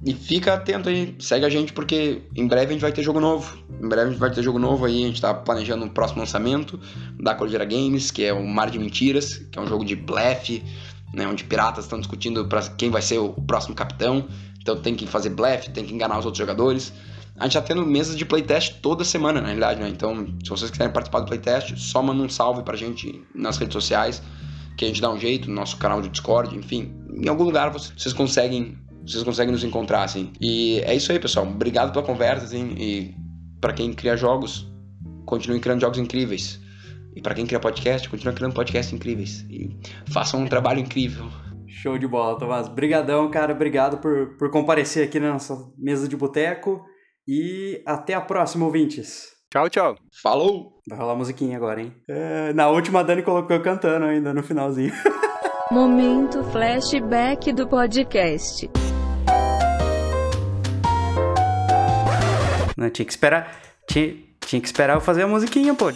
E fica atento aí, segue a gente porque em breve a gente vai ter jogo novo. Em breve a gente vai ter jogo novo aí, a gente tá planejando um próximo lançamento da Cordillera Games, que é o Mar de Mentiras, que é um jogo de blefe, né, onde piratas estão discutindo para quem vai ser o próximo capitão. Então tem que fazer blefe, tem que enganar os outros jogadores. A gente tá tendo mesas de playtest toda semana, na realidade, né? Então, se vocês quiserem participar do playtest, só manda um salve pra gente nas redes sociais, que a gente dá um jeito, no nosso canal de Discord, enfim. Em algum lugar vocês conseguem, vocês conseguem nos encontrar, assim. E é isso aí, pessoal. Obrigado pela conversa, assim. E para quem cria jogos, continue criando jogos incríveis. E para quem cria podcast, continua criando podcasts incríveis. E façam um trabalho incrível. Show de bola, Tomás. Brigadão, cara. Obrigado por, por comparecer aqui na nossa mesa de boteco. E até a próxima, ouvintes. Tchau, tchau. Falou! Vai rolar musiquinha agora, hein? É, na última, a Dani colocou eu cantando ainda no finalzinho. *laughs* Momento flashback do podcast. Não, tinha que esperar. Tinha, tinha que esperar eu fazer a musiquinha, pô.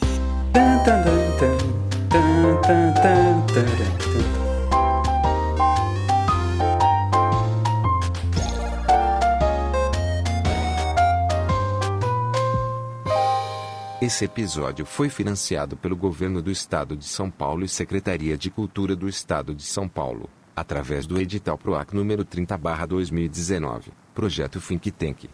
Esse episódio foi financiado pelo Governo do Estado de São Paulo e Secretaria de Cultura do Estado de São Paulo, através do edital PROAC número 30/2019, projeto Think Tank.